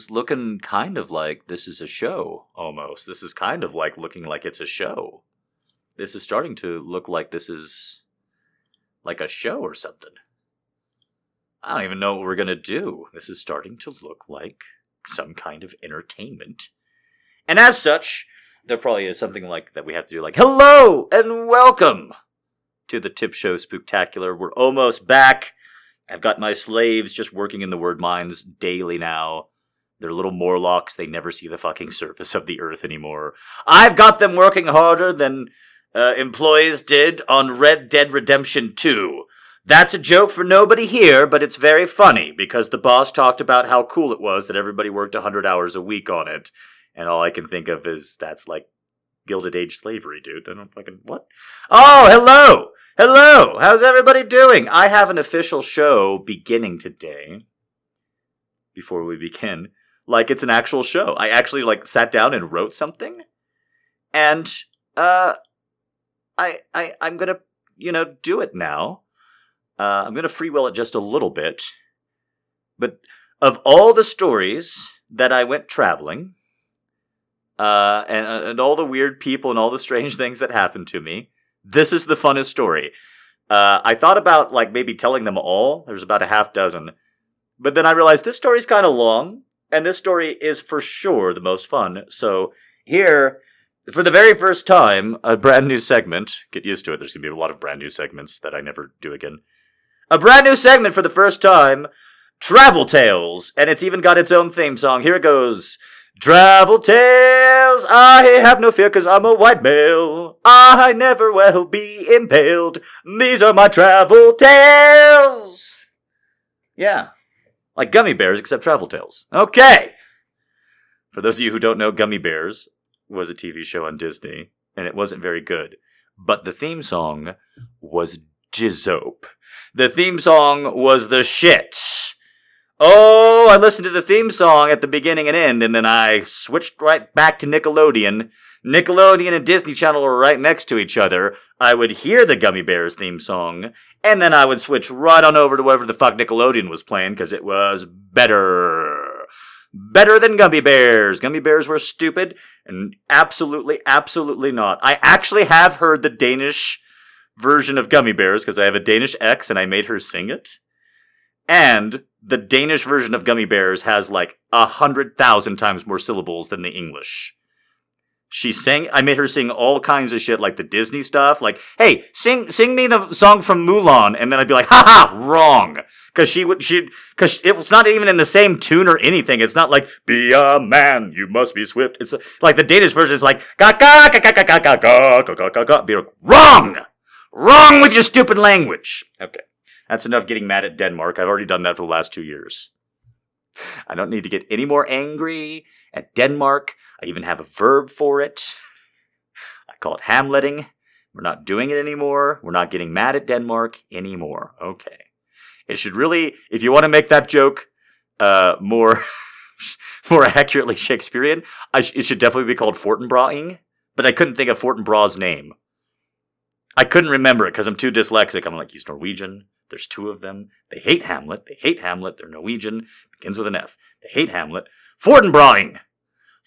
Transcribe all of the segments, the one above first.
is looking kind of like this is a show almost. This is kind of like looking like it's a show. This is starting to look like this is like a show or something. I don't even know what we're going to do. This is starting to look like some kind of entertainment. And as such, there probably is something like that we have to do like, hello and welcome to the Tip Show Spooktacular. We're almost back. I've got my slaves just working in the word mines daily now. They're little Morlocks. They never see the fucking surface of the earth anymore. I've got them working harder than uh, employees did on Red Dead Redemption 2. That's a joke for nobody here, but it's very funny because the boss talked about how cool it was that everybody worked 100 hours a week on it. And all I can think of is that's like Gilded Age slavery, dude. I don't fucking. What? Oh, hello! Hello! How's everybody doing? I have an official show beginning today. Before we begin, like it's an actual show. I actually like sat down and wrote something, and uh, I I I'm gonna you know do it now. Uh, I'm gonna freewheel it just a little bit, but of all the stories that I went traveling, uh, and and all the weird people and all the strange things that happened to me, this is the funnest story. Uh, I thought about like maybe telling them all. There's about a half dozen, but then I realized this story's kind of long, and this story is for sure the most fun. So here, for the very first time, a brand new segment. Get used to it. There's gonna be a lot of brand new segments that I never do again. A brand new segment for the first time. Travel Tales, and it's even got its own theme song. Here it goes. Travel tales, I have no fear cause I'm a white male. I never will be impaled. These are my travel tales. Yeah. Like gummy bears except travel tales. Okay. For those of you who don't know, Gummi Bears was a TV show on Disney, and it wasn't very good. But the theme song was Jizzope. The theme song was the shit. Oh, I listened to the theme song at the beginning and end, and then I switched right back to Nickelodeon. Nickelodeon and Disney Channel were right next to each other. I would hear the Gummi Bears theme song, and then I would switch right on over to whatever the fuck Nickelodeon was playing because it was better. Better than Gummi Bears. Gummi Bears were stupid, and absolutely, absolutely not. I actually have heard the Danish version of Gummi Bears because I have a Danish ex and I made her sing it. And the Danish version of Gummi Bears has like a hundred thousand times more syllables than the English. She sang. I made her sing all kinds of shit, like the Disney stuff. Like, hey, sing, sing me the song from Mulan, and then I'd be like, ha ha, wrong, because she would, she, because it was not even in the same tune or anything. It's not like be a man, you must be swift. It's like the Danish version is like ga ga ga ga ga ga ga ga ga ga ga ga. Be like, wrong, wrong with your stupid language. Okay. That's enough getting mad at Denmark. I've already done that for the last two years. I don't need to get any more angry at Denmark. I even have a verb for it. I call it hamletting. We're not doing it anymore. We're not getting mad at Denmark anymore. Okay. It should really, if you want to make that joke uh, more more accurately Shakespearean, sh- it should definitely be called Fortinbraing. But I couldn't think of Fortinbras's name. I couldn't remember it because I'm too dyslexic. I'm like, he's Norwegian. There's two of them. They hate Hamlet. They hate Hamlet. They're Norwegian. Begins with an F. They hate Hamlet. Fortinbraing.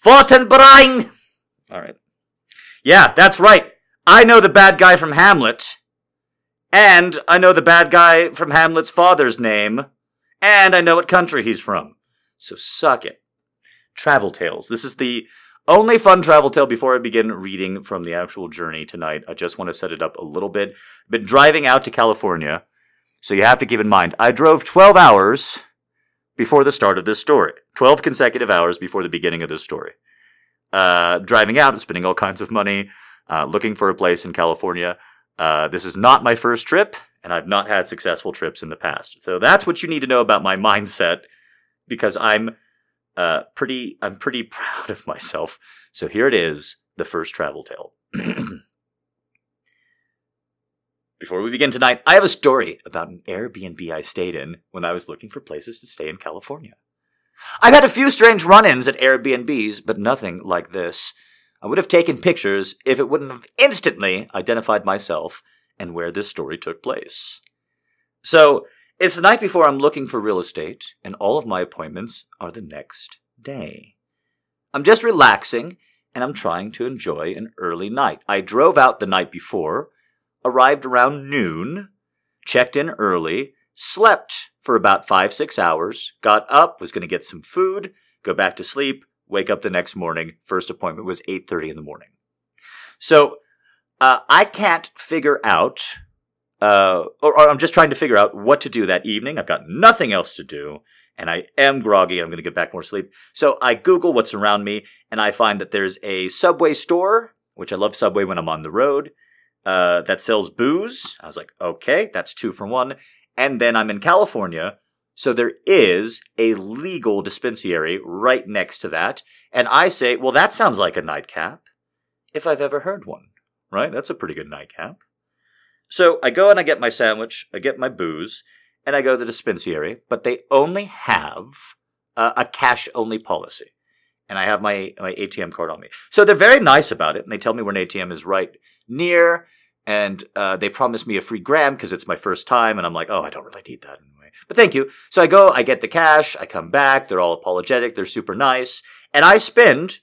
Fortinbraing. All right. Yeah, that's right. I know the bad guy from Hamlet. And I know the bad guy from Hamlet's father's name. And I know what country he's from. So suck it. Travel Tales. This is the only fun travel tale before I begin reading from the actual journey tonight. I just want to set it up a little bit. I've been driving out to California so you have to keep in mind, I drove 12 hours before the start of this story. 12 consecutive hours before the beginning of this story. Uh, driving out spending all kinds of money, uh, looking for a place in California. Uh, this is not my first trip, and I've not had successful trips in the past. So that's what you need to know about my mindset, because I'm uh, pretty, I'm pretty proud of myself. So here it is, the first travel tale. Before we begin tonight, I have a story about an Airbnb I stayed in when I was looking for places to stay in California. I've had a few strange run ins at Airbnbs, but nothing like this. I would have taken pictures if it wouldn't have instantly identified myself and where this story took place. So, it's the night before I'm looking for real estate, and all of my appointments are the next day. I'm just relaxing and I'm trying to enjoy an early night. I drove out the night before, arrived around noon, checked in early, slept for about five, six hours, got up, was going to get some food, go back to sleep, wake up the next morning. First appointment was 8.30 in the morning. So uh, I can't figure out, uh, or, or I'm just trying to figure out what to do that evening. I've got nothing else to do and I am groggy. I'm going to get back more sleep. So I Google what's around me, and I find that there's a Subway store, which I love Subway when I'm on the road, uh, that sells booze. I was like, okay, that's two for one. And then I'm in California, so there is a legal dispensary right next to that. And I say, well, that sounds like a nightcap, if I've ever heard one, right? That's a pretty good nightcap. So I go and I get my sandwich, I get my booze, and I go to the dispensary, but they only have uh, a cash only policy. And I have my, my ATM card on me. So they're very nice about it, and they tell me where an ATM is right near, and uh, they promised me a free gram because it's my first time, and I'm like, oh, I don't really need that anyway. But thank you. So I go, I get the cash, I come back, they're all apologetic, they're super nice, and I spend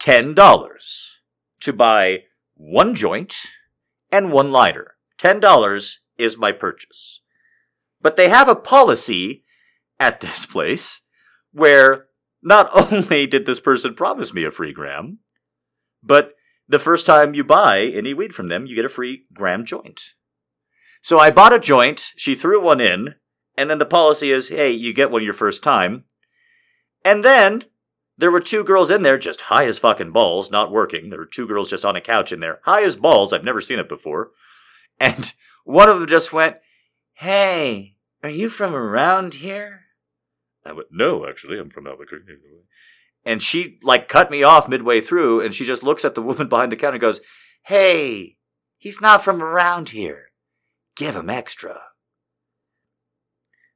$10 to buy one joint and one lighter. $10 is my purchase. But they have a policy at this place where not only did this person promise me a free gram, but the first time you buy any weed from them, you get a free gram joint. So I bought a joint, she threw one in, and then the policy is hey, you get one your first time. And then there were two girls in there just high as fucking balls, not working. There were two girls just on a couch in there, high as balls. I've never seen it before. And one of them just went, Hey, are you from around here? I went, No, actually, I'm from Albuquerque. And she, like, cut me off midway through, and she just looks at the woman behind the counter and goes, Hey, he's not from around here. Give him extra.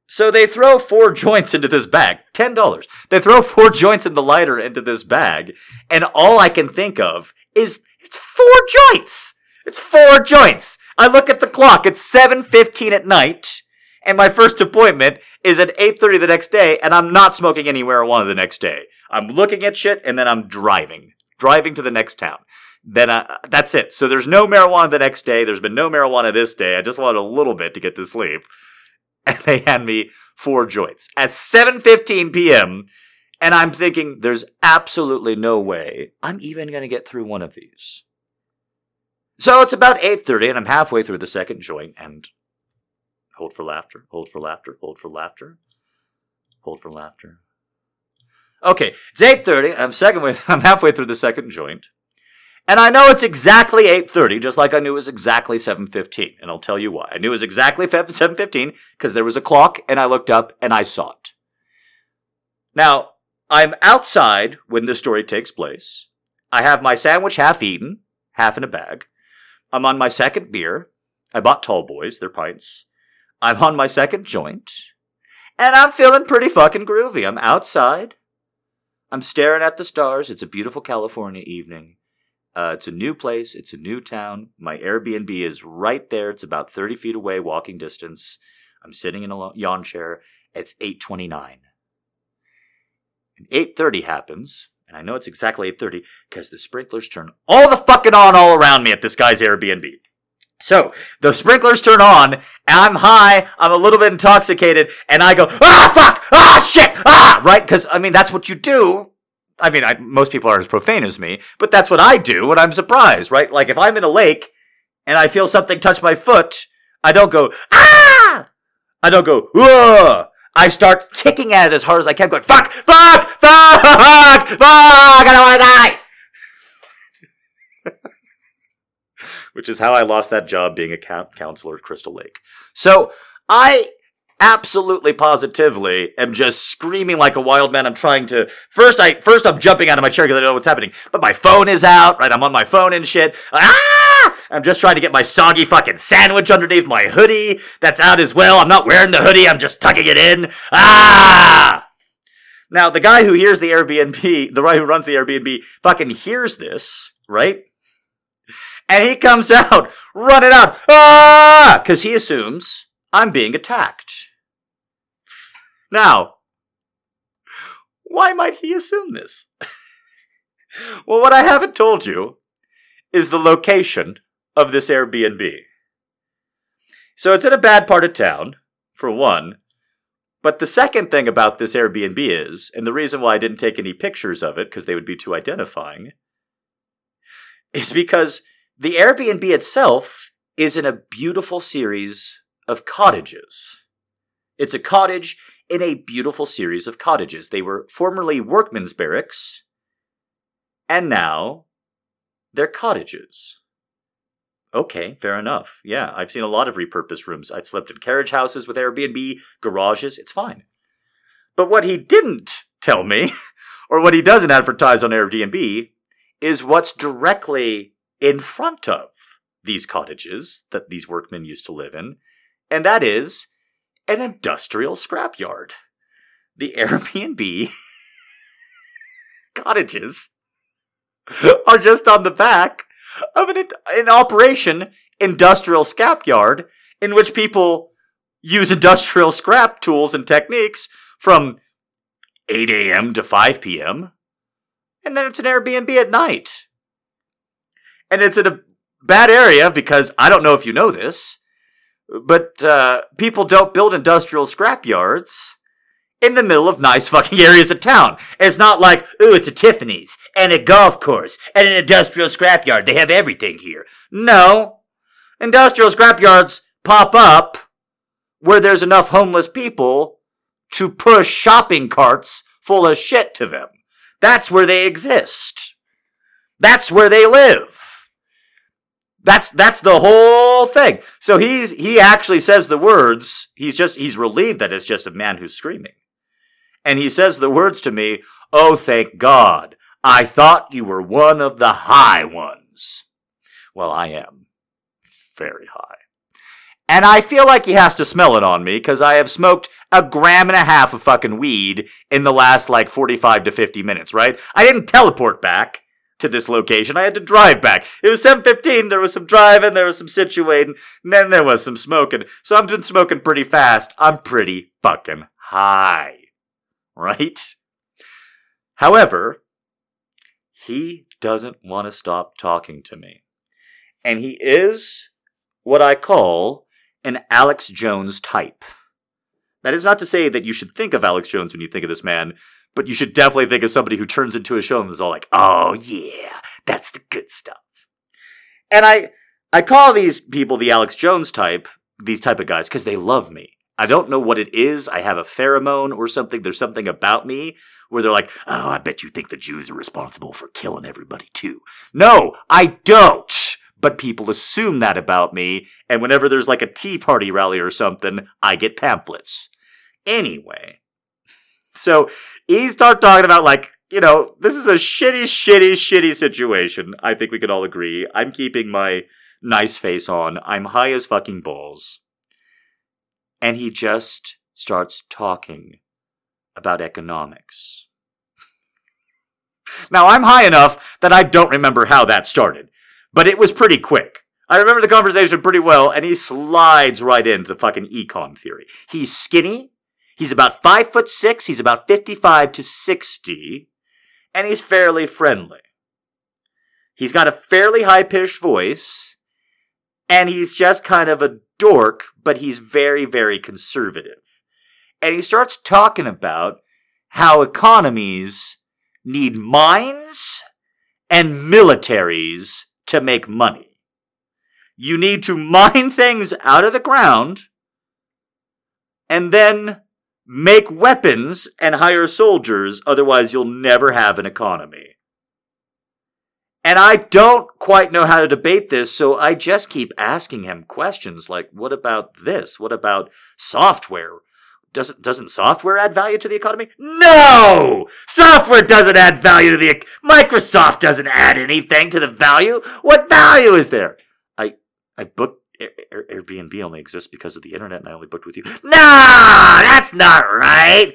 So they throw four joints into this bag, $10. They throw four joints in the lighter into this bag, and all I can think of is it's four joints. It's four joints. I look at the clock. It's 7:15 at night, and my first appointment is at 8:30 the next day, and I'm not smoking any marijuana the next day. I'm looking at shit and then I'm driving, driving to the next town. Then I, that's it. So there's no marijuana the next day. There's been no marijuana this day. I just wanted a little bit to get to sleep. And they hand me four joints at 7:15 p.m. And I'm thinking there's absolutely no way I'm even going to get through one of these. So it's about 8:30 and I'm halfway through the second joint and hold for laughter, hold for laughter, hold for laughter. Hold for laughter. Okay, it's 8:30 I'm second way I'm halfway through the second joint. And I know it's exactly 8:30 just like I knew it was exactly 7:15 and I'll tell you why. I knew it was exactly 7:15 because there was a clock and I looked up and I saw it. Now, I'm outside when this story takes place. I have my sandwich half eaten, half in a bag. I'm on my second beer. I bought tall boys, they're pints. I'm on my second joint. And I'm feeling pretty fucking groovy. I'm outside. I'm staring at the stars. It's a beautiful California evening. Uh, it's a new place. It's a new town. My Airbnb is right there. It's about 30 feet away, walking distance. I'm sitting in a yawn chair. It's 829. And 8.30 happens. And I know it's exactly 8.30 because the sprinklers turn all the fucking on all around me at this guy's Airbnb. So the sprinklers turn on, and I'm high, I'm a little bit intoxicated, and I go, ah, fuck, ah, shit, ah, right? Because, I mean, that's what you do. I mean, I, most people aren't as profane as me, but that's what I do when I'm surprised, right? Like, if I'm in a lake and I feel something touch my foot, I don't go, ah! I don't go, Whoa! I start kicking at it as hard as I can, going, fuck, fuck, fuck, fuck, fuck, I don't want to die! Which is how I lost that job being a counselor at Crystal Lake. So, I absolutely positively am just screaming like a wild man. I'm trying to first I first I'm jumping out of my chair because I don't know what's happening. But my phone is out, right? I'm on my phone and shit. Ah! I'm just trying to get my soggy fucking sandwich underneath my hoodie. That's out as well. I'm not wearing the hoodie, I'm just tucking it in. Ah! Now the guy who hears the Airbnb, the guy who runs the Airbnb, fucking hears this, right? And he comes out, running out, ah! Because he assumes I'm being attacked. Now, Why might he assume this? well, what I haven't told you is the location of this Airbnb. So it's in a bad part of town, for one. But the second thing about this Airbnb is, and the reason why I didn't take any pictures of it, because they would be too identifying, is because the Airbnb itself is in a beautiful series of cottages. It's a cottage in a beautiful series of cottages. They were formerly workmen's barracks, and now they're cottages. Okay, fair enough. Yeah, I've seen a lot of repurposed rooms. I've slept in carriage houses with Airbnb, garages, it's fine. But what he didn't tell me, or what he doesn't advertise on Airbnb, is what's directly in front of these cottages that these workmen used to live in, and that is an industrial scrapyard. The Airbnb cottages are just on the back of an, an operation industrial scrapyard in which people use industrial scrap tools and techniques from 8 a.m. to 5 p.m. And then it's an Airbnb at night. And it's in a bad area because I don't know if you know this, but uh, people don't build industrial scrapyards in the middle of nice fucking areas of town. It's not like, ooh, it's a Tiffany's and a golf course and an industrial scrapyard. They have everything here. No. Industrial scrapyards pop up where there's enough homeless people to push shopping carts full of shit to them. That's where they exist. That's where they live. That's that's the whole thing. So he's he actually says the words. He's just he's relieved that it's just a man who's screaming. And he says the words to me, "Oh thank God. I thought you were one of the high ones." Well, I am very high. And I feel like he has to smell it on me because I have smoked a gram and a half of fucking weed in the last like 45 to 50 minutes, right? I didn't teleport back to this location. I had to drive back. It was 7:15. There was some driving, there was some situating, and then there was some smoking. So I've been smoking pretty fast. I'm pretty fucking high. Right? However, he doesn't want to stop talking to me. And he is what I call an Alex Jones type. That is not to say that you should think of Alex Jones when you think of this man, but you should definitely think of somebody who turns into a show and is all like, "Oh yeah, that's the good stuff." And I I call these people the Alex Jones type, these type of guys, because they love me. I don't know what it is. I have a pheromone or something. There's something about me where they're like, "Oh, I bet you think the Jews are responsible for killing everybody too." No, I don't. But people assume that about me, and whenever there's like a Tea Party rally or something, I get pamphlets. Anyway, so he start talking about like you know this is a shitty shitty shitty situation. I think we can all agree. I'm keeping my nice face on. I'm high as fucking balls. And he just starts talking about economics. Now i'm high enough that i don't remember how that started but it was pretty quick. I remember the conversation pretty well, and he slides right into the fucking econ theory. He's skinny, He's about five foot six, he's about 55 to 60, and he's fairly friendly. He's got a fairly high pitched voice, and he's just kind of a dork, but he's very, very conservative. And he starts talking about how economies need mines and militaries to make money. You need to mine things out of the ground and then Make weapons and hire soldiers, otherwise, you'll never have an economy. And I don't quite know how to debate this, so I just keep asking him questions like, what about this? What about software? Doesn't, doesn't software add value to the economy? No! Software doesn't add value to the. Microsoft doesn't add anything to the value. What value is there? I, I booked Airbnb only exists because of the internet and I only booked with you. No, that's not right.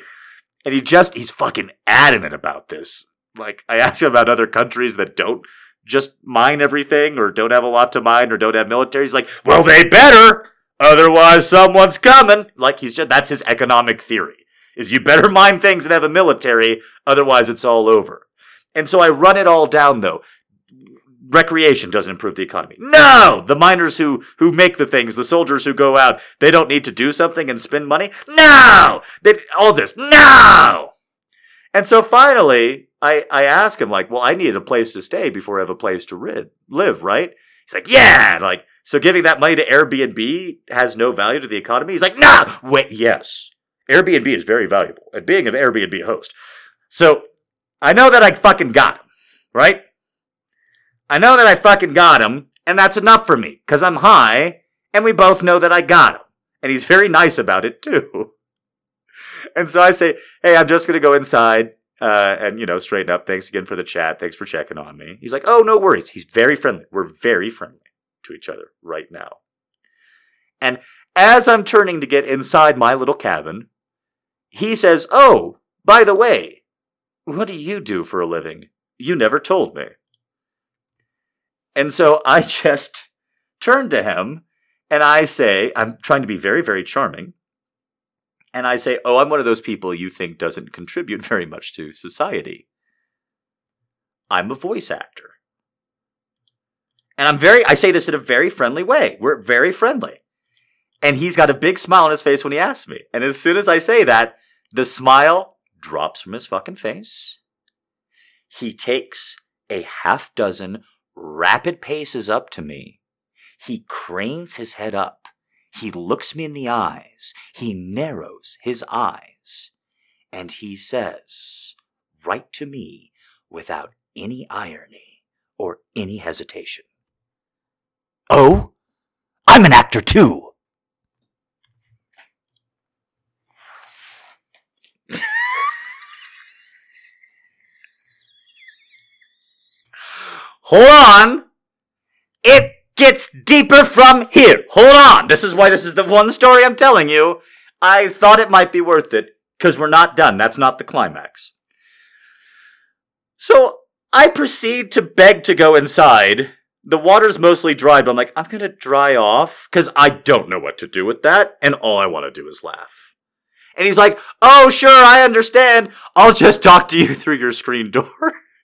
And he just, he's fucking adamant about this. Like, I ask him about other countries that don't just mine everything or don't have a lot to mine or don't have military. He's like, well, they better. Otherwise, someone's coming. Like, he's just, that's his economic theory. is you better mine things and have a military, otherwise it's all over. And so I run it all down though. Recreation doesn't improve the economy. No! The miners who, who make the things, the soldiers who go out, they don't need to do something and spend money? No! They, all this. No! And so finally, I, I ask him, like, well, I need a place to stay before I have a place to rid, live, right? He's like, yeah! Like, so giving that money to Airbnb has no value to the economy? He's like, nah! Wait, yes. Airbnb is very valuable at being an Airbnb host. So I know that I fucking got him, right? I know that I fucking got him, and that's enough for me, because I'm high, and we both know that I got him. And he's very nice about it, too. and so I say, hey, I'm just going to go inside uh, and, you know, straighten up. Thanks again for the chat. Thanks for checking on me. He's like, oh, no worries. He's very friendly. We're very friendly to each other right now. And as I'm turning to get inside my little cabin, he says, oh, by the way, what do you do for a living? You never told me. And so I just turn to him and I say, I'm trying to be very, very charming. And I say, Oh, I'm one of those people you think doesn't contribute very much to society. I'm a voice actor. And I'm very, I say this in a very friendly way. We're very friendly. And he's got a big smile on his face when he asks me. And as soon as I say that, the smile drops from his fucking face. He takes a half dozen rapid paces up to me. He cranes his head up. He looks me in the eyes. He narrows his eyes. And he says, right to me, without any irony or any hesitation. Oh, I'm an actor too. Hold on. It gets deeper from here. Hold on. This is why this is the one story I'm telling you. I thought it might be worth it because we're not done. That's not the climax. So I proceed to beg to go inside. The water's mostly dry, but I'm like, I'm going to dry off because I don't know what to do with that. And all I want to do is laugh. And he's like, Oh, sure, I understand. I'll just talk to you through your screen door.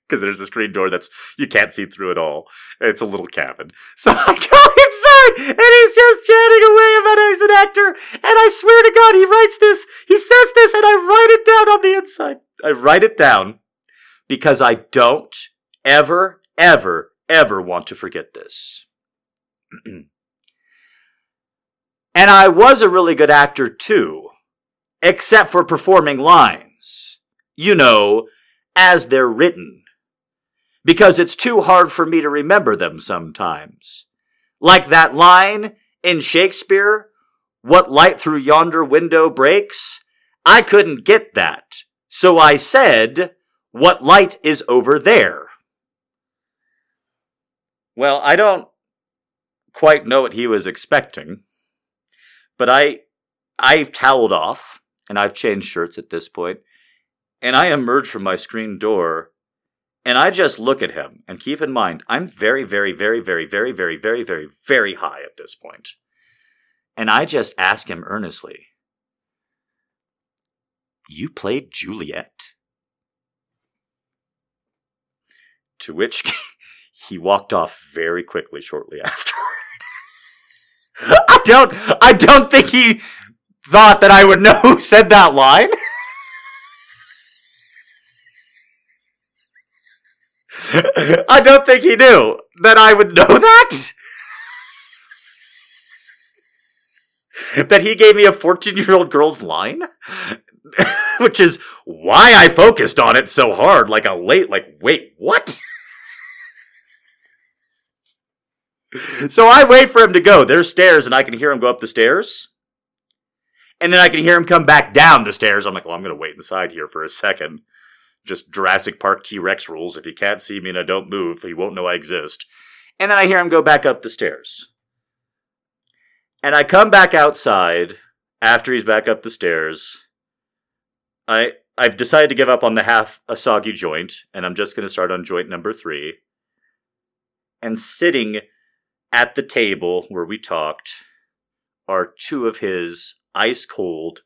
Because there's a screen door that's you can't see through at all. It's a little cabin. So I go inside and he's just chatting away about how he's an actor. And I swear to God, he writes this, he says this, and I write it down on the inside. I write it down because I don't ever, ever, ever want to forget this. and I was a really good actor too, except for performing lines. You know, as they're written because it's too hard for me to remember them sometimes. Like that line in Shakespeare, What light through yonder window breaks? I couldn't get that. So I said, What light is over there? Well, I don't quite know what he was expecting, but I, I've toweled off and I've changed shirts at this point, and I emerge from my screen door and I just look at him and keep in mind, I'm very, very, very, very, very, very, very, very, very high at this point. And I just ask him earnestly, You played Juliet? To which he walked off very quickly shortly afterward. I don't I don't think he thought that I would know who said that line. I don't think he knew that I would know that. that he gave me a 14 year old girl's line? Which is why I focused on it so hard, like a late, like, wait, what? so I wait for him to go. There's stairs, and I can hear him go up the stairs. And then I can hear him come back down the stairs. I'm like, well, I'm going to wait inside here for a second just Jurassic Park T Rex rules. If he can't see me and I don't move, he won't know I exist. And then I hear him go back up the stairs. And I come back outside after he's back up the stairs. I I've decided to give up on the half a soggy joint, and I'm just going to start on joint number three. And sitting at the table where we talked are two of his ice cold,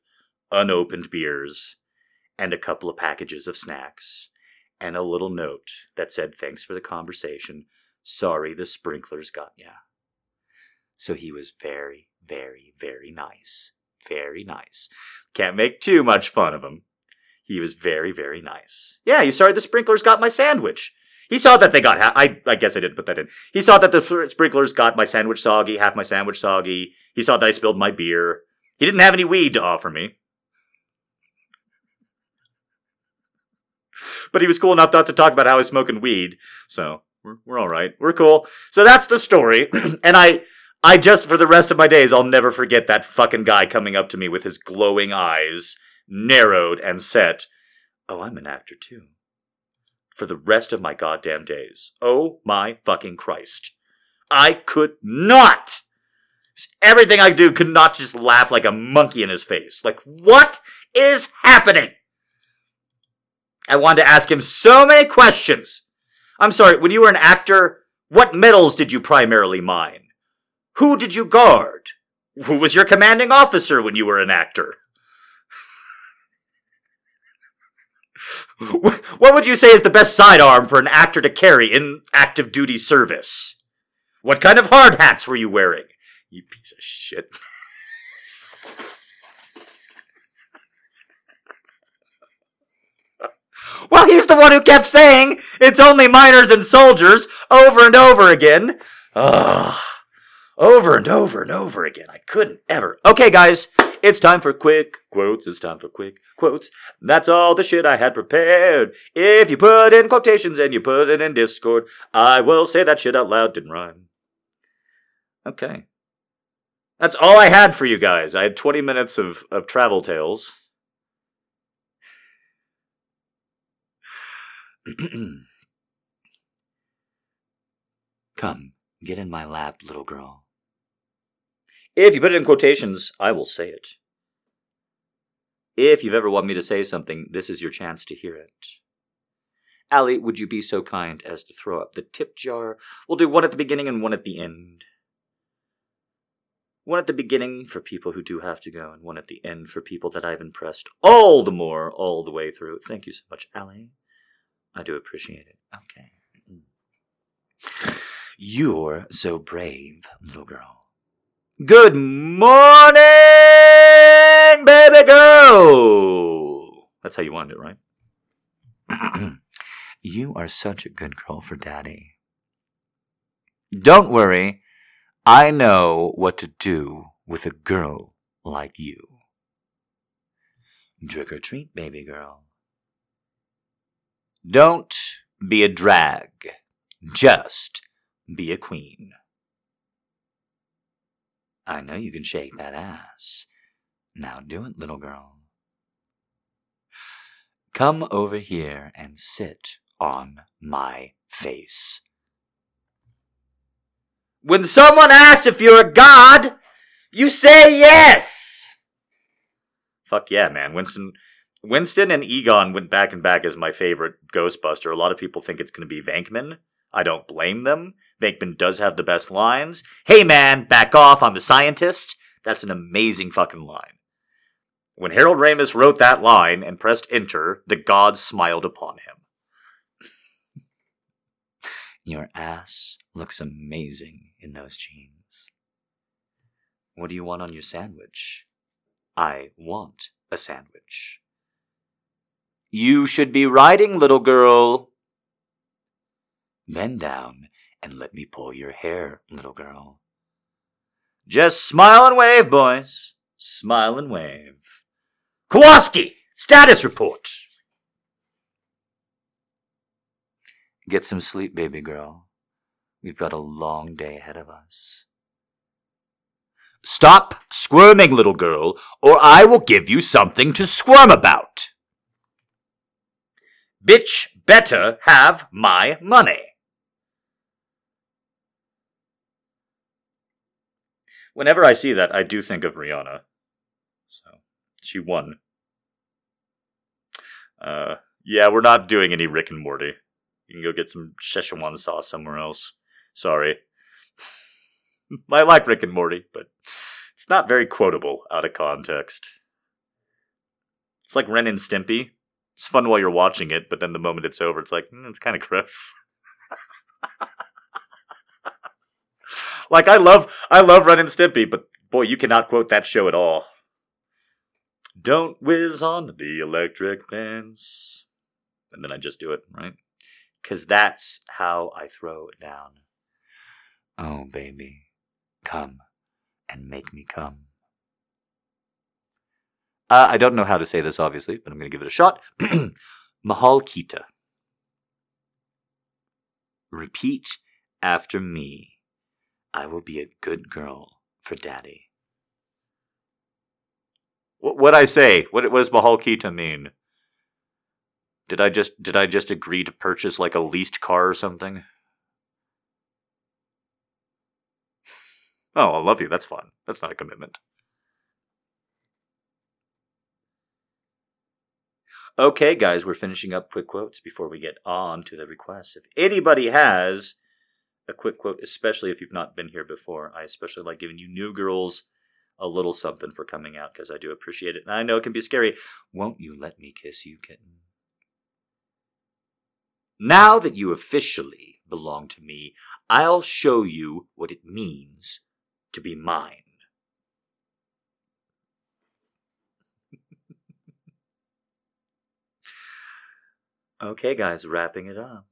unopened beers and a couple of packages of snacks, and a little note that said, Thanks for the conversation. Sorry the sprinklers got ya. So he was very, very, very nice. Very nice. Can't make too much fun of him. He was very, very nice. Yeah, you sorry the sprinklers got my sandwich. He saw that they got. Ha- I I guess I didn't put that in. He saw that the sprinklers got my sandwich soggy, half my sandwich soggy. He saw that I spilled my beer. He didn't have any weed to offer me. But he was cool enough not to talk about how he's smoking weed. So we're, we're all right. We're cool. So that's the story. and I, I just, for the rest of my days, I'll never forget that fucking guy coming up to me with his glowing eyes, narrowed and set. Oh, I'm an actor too. For the rest of my goddamn days. Oh my fucking Christ. I could not Everything I do could not just laugh like a monkey in his face. Like, what is happening? I wanted to ask him so many questions. I'm sorry, when you were an actor, what metals did you primarily mine? Who did you guard? Who was your commanding officer when you were an actor? what would you say is the best sidearm for an actor to carry in active duty service? What kind of hard hats were you wearing? You piece of shit. well, he's the one who kept saying it's only miners and soldiers over and over again. Ugh. Over and over and over again. I couldn't ever. Okay, guys, it's time for quick quotes. It's time for quick quotes. That's all the shit I had prepared. If you put in quotations and you put it in Discord, I will say that shit out loud. Didn't rhyme. Okay. That's all I had for you guys. I had 20 minutes of, of travel tales. Come, get in my lap, little girl. If you put it in quotations, I will say it. If you've ever wanted me to say something, this is your chance to hear it. Allie, would you be so kind as to throw up the tip jar? We'll do one at the beginning and one at the end. One at the beginning for people who do have to go, and one at the end for people that I've impressed all the more all the way through. Thank you so much, Allie. I do appreciate it. Okay. Mm-hmm. You're so brave, little girl. Good morning, baby girl! That's how you wanted it, right? you are such a good girl for daddy. Don't worry, I know what to do with a girl like you. Trick or treat, baby girl. Don't be a drag. Just be a queen. I know you can shake that ass. Now do it, little girl. Come over here and sit on my face. When someone asks if you're a god, you say yes. Fuck yeah, man. Winston Winston and Egon went back and back as my favorite Ghostbuster. A lot of people think it's going to be Venkman. I don't blame them. Venkman does have the best lines. Hey man, back off, I'm a scientist. That's an amazing fucking line. When Harold Ramis wrote that line and pressed enter, the gods smiled upon him. Your ass looks amazing in those jeans. What do you want on your sandwich? I want a sandwich. You should be riding, little girl. Bend down and let me pull your hair, little girl. Just smile and wave, boys. Smile and wave. Kowalski! Status report! Get some sleep, baby girl. We've got a long day ahead of us. Stop squirming, little girl, or I will give you something to squirm about. Bitch better have my money. Whenever I see that, I do think of Rihanna. So, she won. Uh, yeah, we're not doing any Rick and Morty. You can go get some Szechuan sauce somewhere else. Sorry. I like Rick and Morty, but it's not very quotable out of context. It's like Ren and Stimpy. It's fun while you're watching it, but then the moment it's over, it's like, mm, it's kind of gross. like I love I love Ren and Stimpy, but boy, you cannot quote that show at all. Don't whiz on the electric fence. And then I just do it, right? Because that's how I throw it down. Oh, baby, come and make me come. Uh, I don't know how to say this, obviously, but I'm going to give it a shot. Mahal Kita. Repeat after me. I will be a good girl for daddy. What would I say? What, what does Mahal Kita mean? Did I just did I just agree to purchase like a leased car or something? Oh, I love you. That's fun. That's not a commitment. Okay, guys, we're finishing up quick quotes before we get on to the requests. If anybody has a quick quote, especially if you've not been here before, I especially like giving you new girls a little something for coming out because I do appreciate it. And I know it can be scary. Won't you let me kiss you, kitten? Now that you officially belong to me, I'll show you what it means to be mine. Okay, guys, wrapping it up.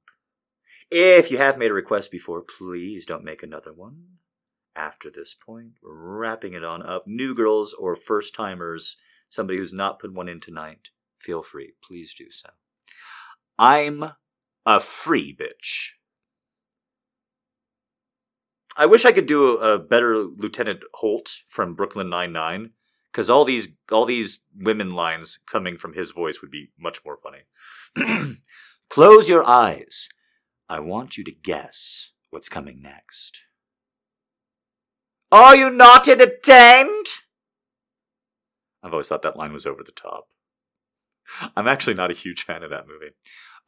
If you have made a request before, please don't make another one. After this point, wrapping it on up. New girls or first timers, somebody who's not put one in tonight, feel free. Please do so. I'm a free bitch. I wish I could do a, better Lieutenant Holt from Brooklyn Nine Nine, because all these all these women lines coming from his voice would be much more funny. Close your eyes. I want you to guess what's coming next. Are you not entertained? I've always thought that line was over the top. I'm actually not a huge fan of that movie.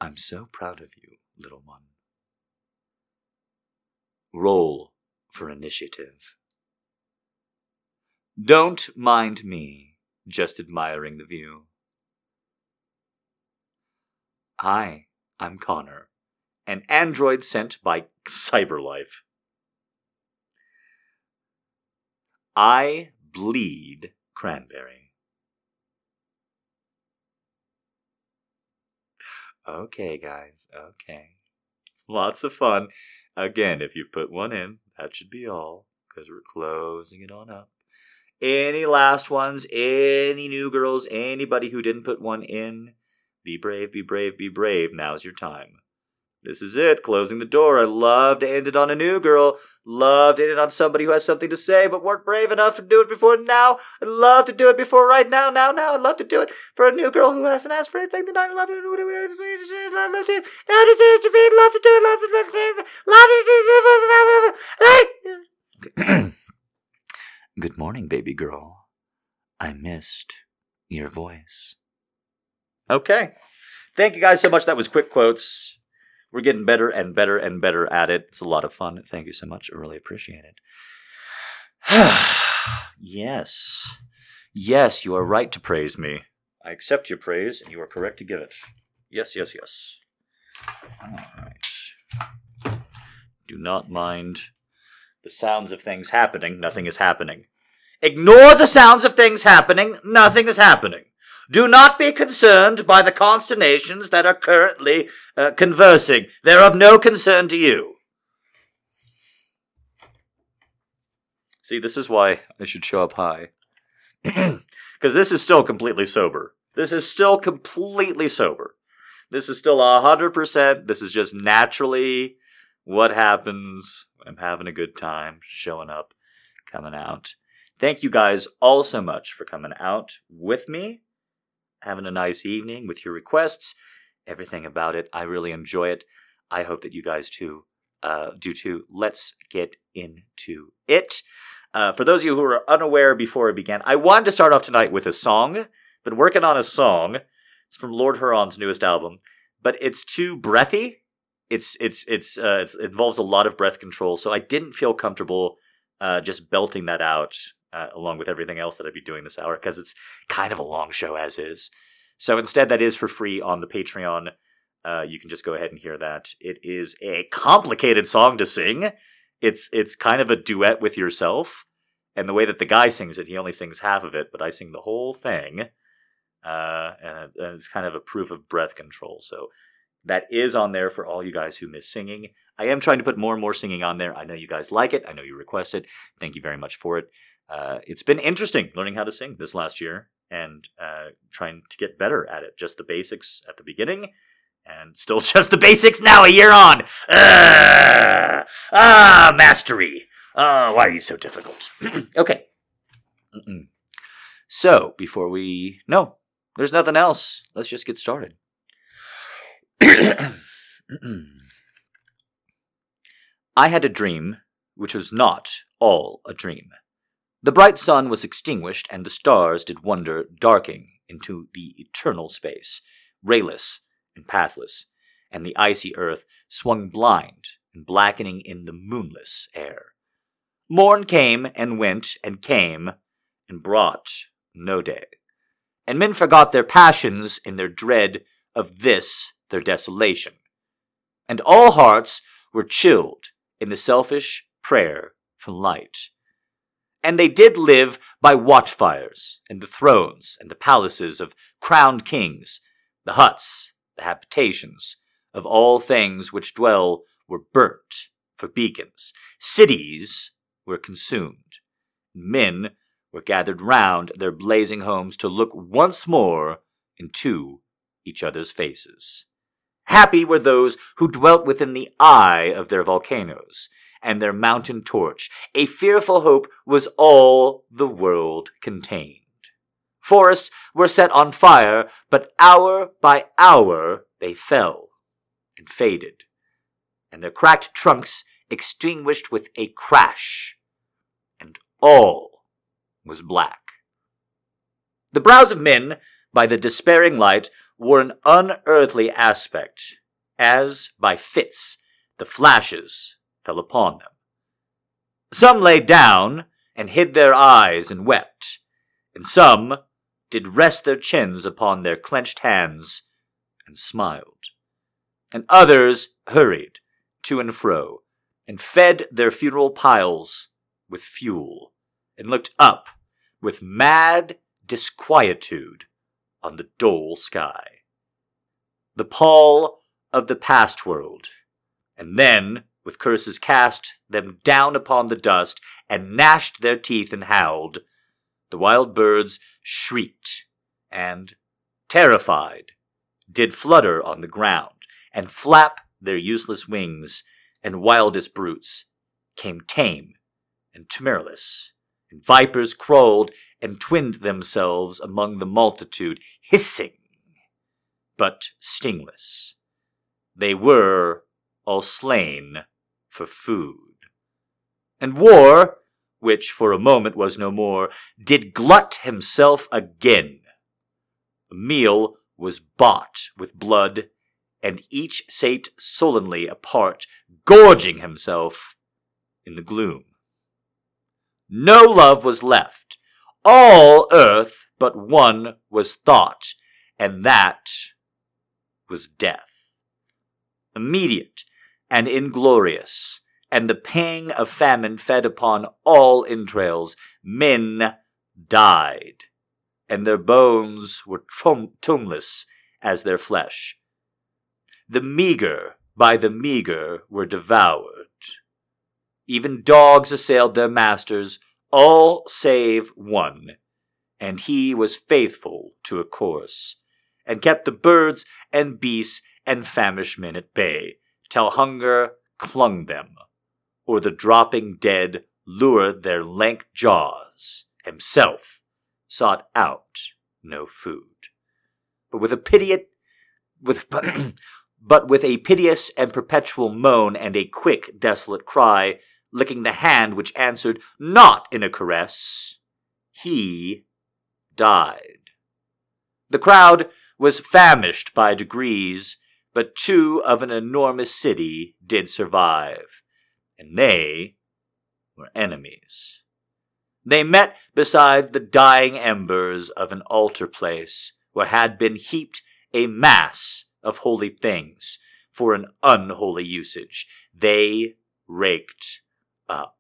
I'm so proud of you, little one. Roll for initiative. Don't mind me, just admiring the view. Hi, I'm Connor, an android sent by Cyberlife. I bleed cranberry. Okay, guys. Okay. Lots of fun. Again, if you've put one in, that should be all, because we're closing it on up. Any last ones? Any new girls? Anybody who didn't put one in? Be brave, be brave, be brave. Now's your time. This is it, closing the door. I love to end it on a new girl. Love to end it on somebody who has something to say but weren't brave enough to do it before now. I love to do it before right now, now, now. I'd love to do it for a new girl who hasn't asked for anything tonight. I love to do it. Love to do it. Love to do it. Love to do it. Love to do it. Good morning, baby girl. I missed your voice. Okay. Thank you guys so much. That was quick quotes. We're getting better and better and better at it. It's a lot of fun. Thank you so much. I really appreciate it. yes. Yes, you are right to praise me. I accept your praise, and you are correct to give it. Yes, yes, yes. All right. Do not mind the sounds of things happening. Nothing is happening. Ignore the sounds of things happening. Nothing is happening. Do not be concerned by the consternations that are currently uh, conversing. They're of no concern to you. See, this is why I should show up high. Because this is still completely sober. This is still completely sober. This is still 100%. This is just naturally what happens. I'm having a good time showing up, coming out. Thank you guys all so much for coming out with me having a nice evening with your requests, everything about it. I really enjoy it. I hope that you guys too uh, do too. Let's get into it. Uh, for those of you who are unaware before it began, I wanted to start off tonight with a song. Been working on a song. It's from Lord Huron's newest album, but it's too breathy. It's it's it's, uh, it's it involves a lot of breath control, so I didn't feel comfortable uh, just belting that out uh, along with everything else that I'd be doing this hour because it's kind of a long show as is. So instead, that is for free on the Patreon. Uh, you can just go ahead and hear that. It is a complicated song to sing. It's it's kind of a duet with yourself, and the way that the guy sings it, he only sings half of it, but I sing the whole thing. Uh, and, and it's kind of a proof of breath control. So that is on there for all you guys who miss singing. I am trying to put more and more singing on there. I know you guys like it. I know you request it. Thank you very much for it. Uh, it's been interesting learning how to sing this last year and uh, trying to get better at it. Just the basics at the beginning, and still just the basics now, a year on. Uh, ah, mastery. Oh, why are you so difficult? okay. Mm-mm. So, before we. No, there's nothing else. Let's just get started. I had a dream which was not all a dream. The bright sun was extinguished, and the stars did wander darking into the eternal space, rayless and pathless, and the icy earth swung blind and blackening in the moonless air. Morn came and went and came and brought no day. And men forgot their passions in their dread of this their desolation. And all hearts were chilled in the selfish prayer for light. And they did live by watchfires, and the thrones and the palaces of crowned kings, the huts, the habitations of all things which dwell were burnt for beacons. Cities were consumed. Men were gathered round their blazing homes to look once more into each other's faces. Happy were those who dwelt within the eye of their volcanoes, and their mountain torch. A fearful hope was all the world contained. Forests were set on fire, but hour by hour they fell and faded, and their cracked trunks extinguished with a crash, and all was black. The brows of men, by the despairing light, wore an unearthly aspect, as by fits the flashes fell upon them. Some lay down and hid their eyes and wept, and some did rest their chins upon their clenched hands and smiled. And others hurried to and fro, and fed their funeral piles with fuel, and looked up with mad disquietude on the dull sky. The pall of the past world, and then with curses cast them down upon the dust, and gnashed their teeth and howled. The wild birds shrieked, and, terrified, did flutter on the ground, and flap their useless wings, and wildest brutes came tame and timorless, and vipers crawled and twinned themselves among the multitude, hissing, but stingless. They were all slain for food. And war, which for a moment was no more, did glut himself again. A meal was bought with blood, and each sate sullenly apart, gorging himself in the gloom. No love was left. All earth but one was thought, and that was death. Immediate and inglorious, and the pang of famine fed upon all entrails. Men died, and their bones were tom- tombless as their flesh. The meager by the meager were devoured. Even dogs assailed their masters, all save one, and he was faithful to a course, and kept the birds and beasts and famished men at bay till hunger clung them, or the dropping dead lured their lank jaws, himself sought out no food. But with a piteous, with, but with a piteous and perpetual moan and a quick, desolate cry, licking the hand which answered not in a caress, he died. The crowd was famished by degrees, but two of an enormous city did survive, and they were enemies. They met beside the dying embers of an altar place, where had been heaped a mass of holy things for an unholy usage, they raked up,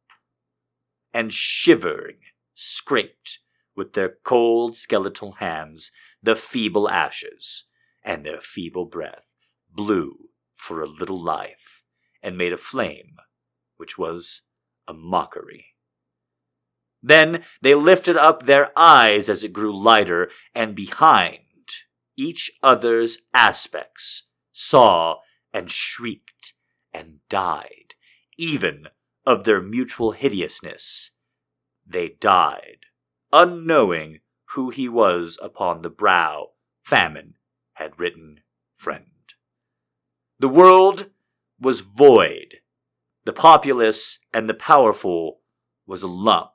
and shivering scraped with their cold skeletal hands the feeble ashes, and their feeble breath blew for a little life, and made a flame which was a mockery. Then they lifted up their eyes as it grew lighter, and behind each other's aspects saw and shrieked and died, even of their mutual hideousness. They died, unknowing who he was upon the brow famine had written friend. The world was void. The populous and the powerful was a lump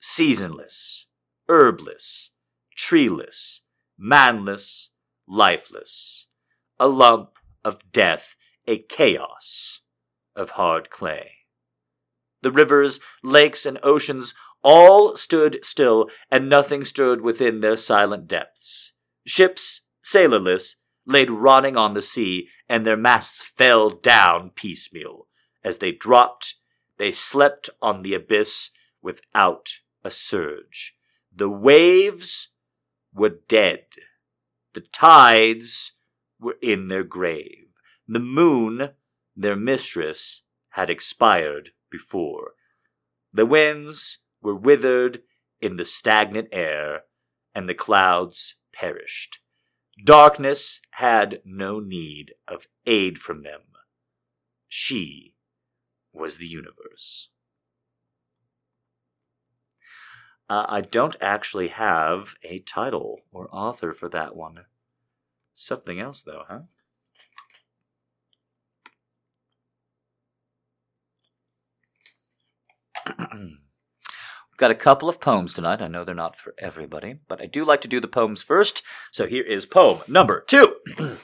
seasonless, herbless, treeless, manless, lifeless, a lump of death, a chaos of hard clay. The rivers, lakes, and oceans all stood still, and nothing stirred within their silent depths. Ships, sailorless, laid rotting on the sea, and their masts fell down piecemeal. As they dropped, they slept on the abyss without a surge. The waves were dead. The tides were in their grave. The moon, their mistress, had expired before. The winds were withered in the stagnant air, and the clouds perished. Darkness had no need of aid from them. She was the universe. Uh, I don't actually have a title or author for that one. Something else, though, huh? We've got a couple of poems tonight. I know they're not for everybody, but I do like to do the poems first. So here is poem number two.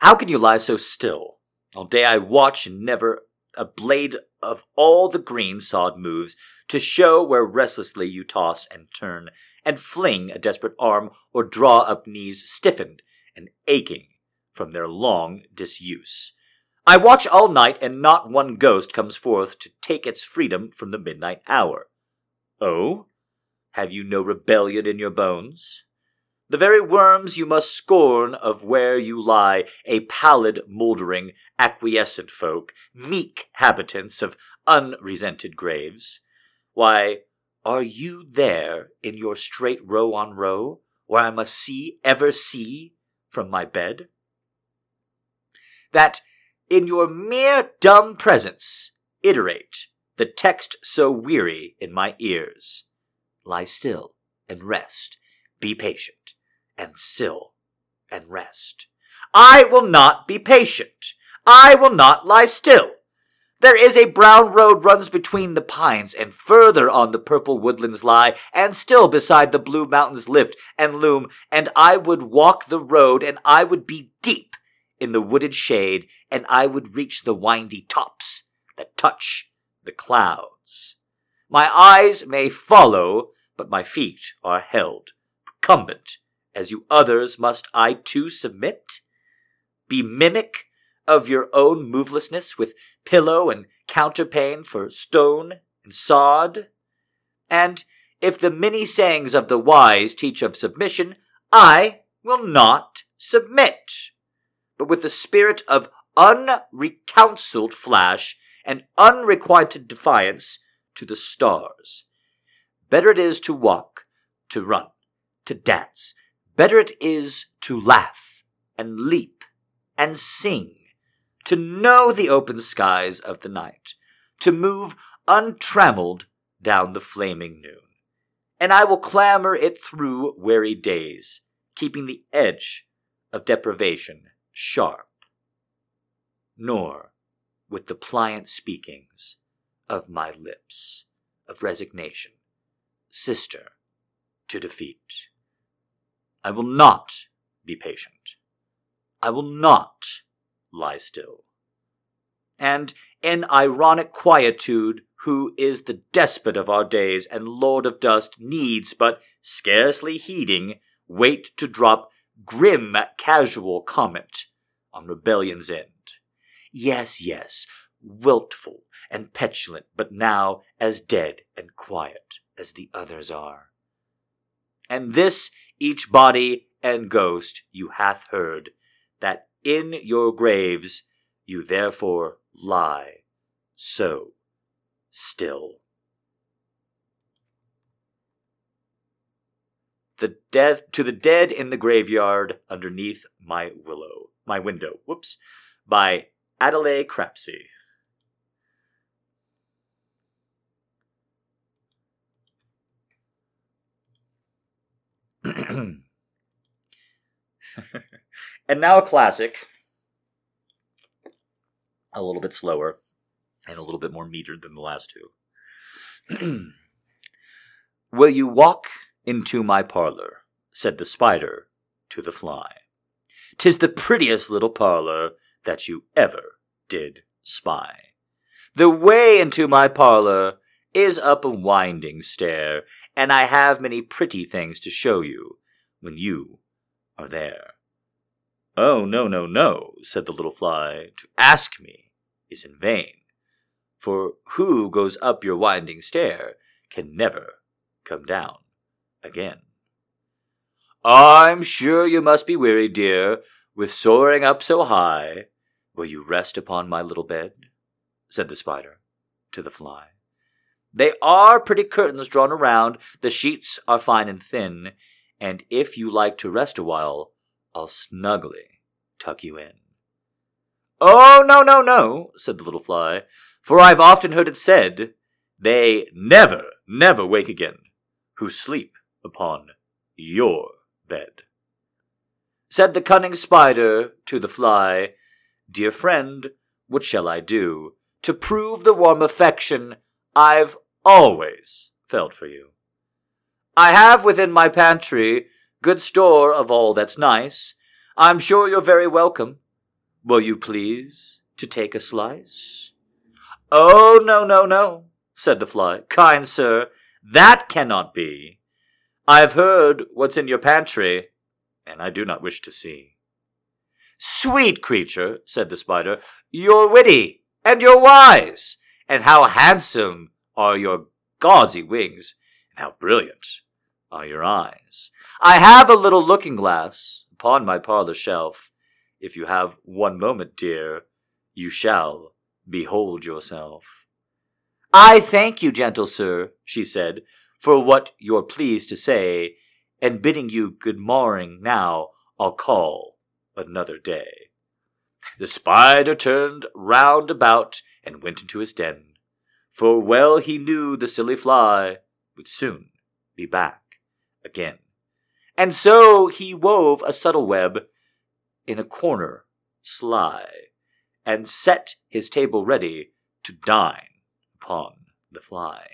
How can you lie so still? All day I watch and never a blade of all the green sod moves to show where restlessly you toss and turn and fling a desperate arm or draw up knees stiffened and aching from their long disuse. I watch all night and not one ghost comes forth to take its freedom from the midnight hour. Oh? Have you no rebellion in your bones? The very worms you must scorn of where you lie, a pallid, mouldering, acquiescent folk, meek habitants of unresented graves. Why, are you there in your straight row on row, where I must see, ever see, from my bed? That in your mere dumb presence iterate the text so weary in my ears. Lie still and rest, be patient, and still and rest. I will not be patient. I will not lie still. There is a brown road runs between the pines, and further on the purple woodlands lie, and still beside the blue mountains lift and loom, and I would walk the road, and I would be deep in the wooded shade, and I would reach the windy tops that touch the clouds. My eyes may follow, but my feet are held, recumbent, as you others must I too submit? Be mimic of your own movelessness with pillow and counterpane for stone and sod? And if the many sayings of the wise teach of submission, I will not submit, but with the spirit of unrecounseled flash and unrequited defiance to the stars. Better it is to walk, to run, to dance. Better it is to laugh and leap and sing to know the open skies of the night, to move untrammeled down the flaming noon. And I will clamber it through weary days, keeping the edge of deprivation sharp, nor with the pliant speakings of my lips of resignation, sister to defeat. I will not be patient. I will not lie still. And in ironic quietude, who is the despot of our days and lord of dust, needs, but scarcely heeding, wait to drop grim casual comment on rebellion's end. Yes, yes, wiltful and petulant, but now as dead and quiet as the others are. And this each body and ghost you hath heard, that in your graves you therefore lie so still. The dead to the dead in the graveyard underneath my willow, my window. Whoops, by Adelaide Crapsey. and now a classic. A little bit slower and a little bit more metered than the last two. Will you walk into my parlor? said the spider to the fly. Tis the prettiest little parlor that you ever did spy. The way into my parlor is up a winding stair, and I have many pretty things to show you when you are there. Oh, no, no, no, said the little fly, to ask me is in vain, for who goes up your winding stair can never come down again. I'm sure you must be weary, dear, with soaring up so high. Will you rest upon my little bed? said the spider to the fly. They are pretty curtains drawn around, the sheets are fine and thin, and if you like to rest a while, I'll snugly tuck you in. Oh, no, no, no, said the little fly, for I've often heard it said, they never, never wake again who sleep upon your bed. Said the cunning spider to the fly, Dear friend, what shall I do to prove the warm affection I've always felt for you? I have within my pantry good store of all that's nice. I'm sure you're very welcome. Will you please to take a slice? Oh, no, no, no, said the fly. Kind sir, that cannot be. I have heard what's in your pantry, and I do not wish to see. Sweet creature, said the spider, you're witty, and you're wise, and how handsome are your gauzy wings, and how brilliant are your eyes. I have a little looking glass upon my parlor shelf. If you have one moment, dear, you shall behold yourself. I thank you, gentle sir, she said, for what you're pleased to say, and bidding you good morning now, I'll call another day. The spider turned round about and went into his den, for well he knew the silly fly would soon be back again. And so he wove a subtle web in a corner sly, and set his table ready to dine upon the fly.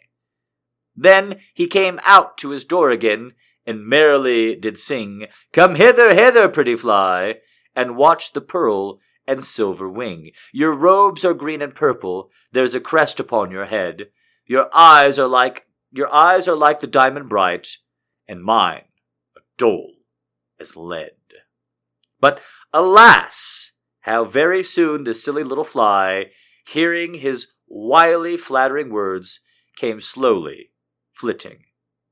Then he came out to his door again, and merrily did sing, Come hither, hither, pretty fly, and watch the pearl and silver wing. Your robes are green and purple, there's a crest upon your head. Your eyes are like your eyes are like the diamond bright, and mine are dull as lead. But alas, how very soon the silly little fly, hearing his wily flattering words, came slowly flitting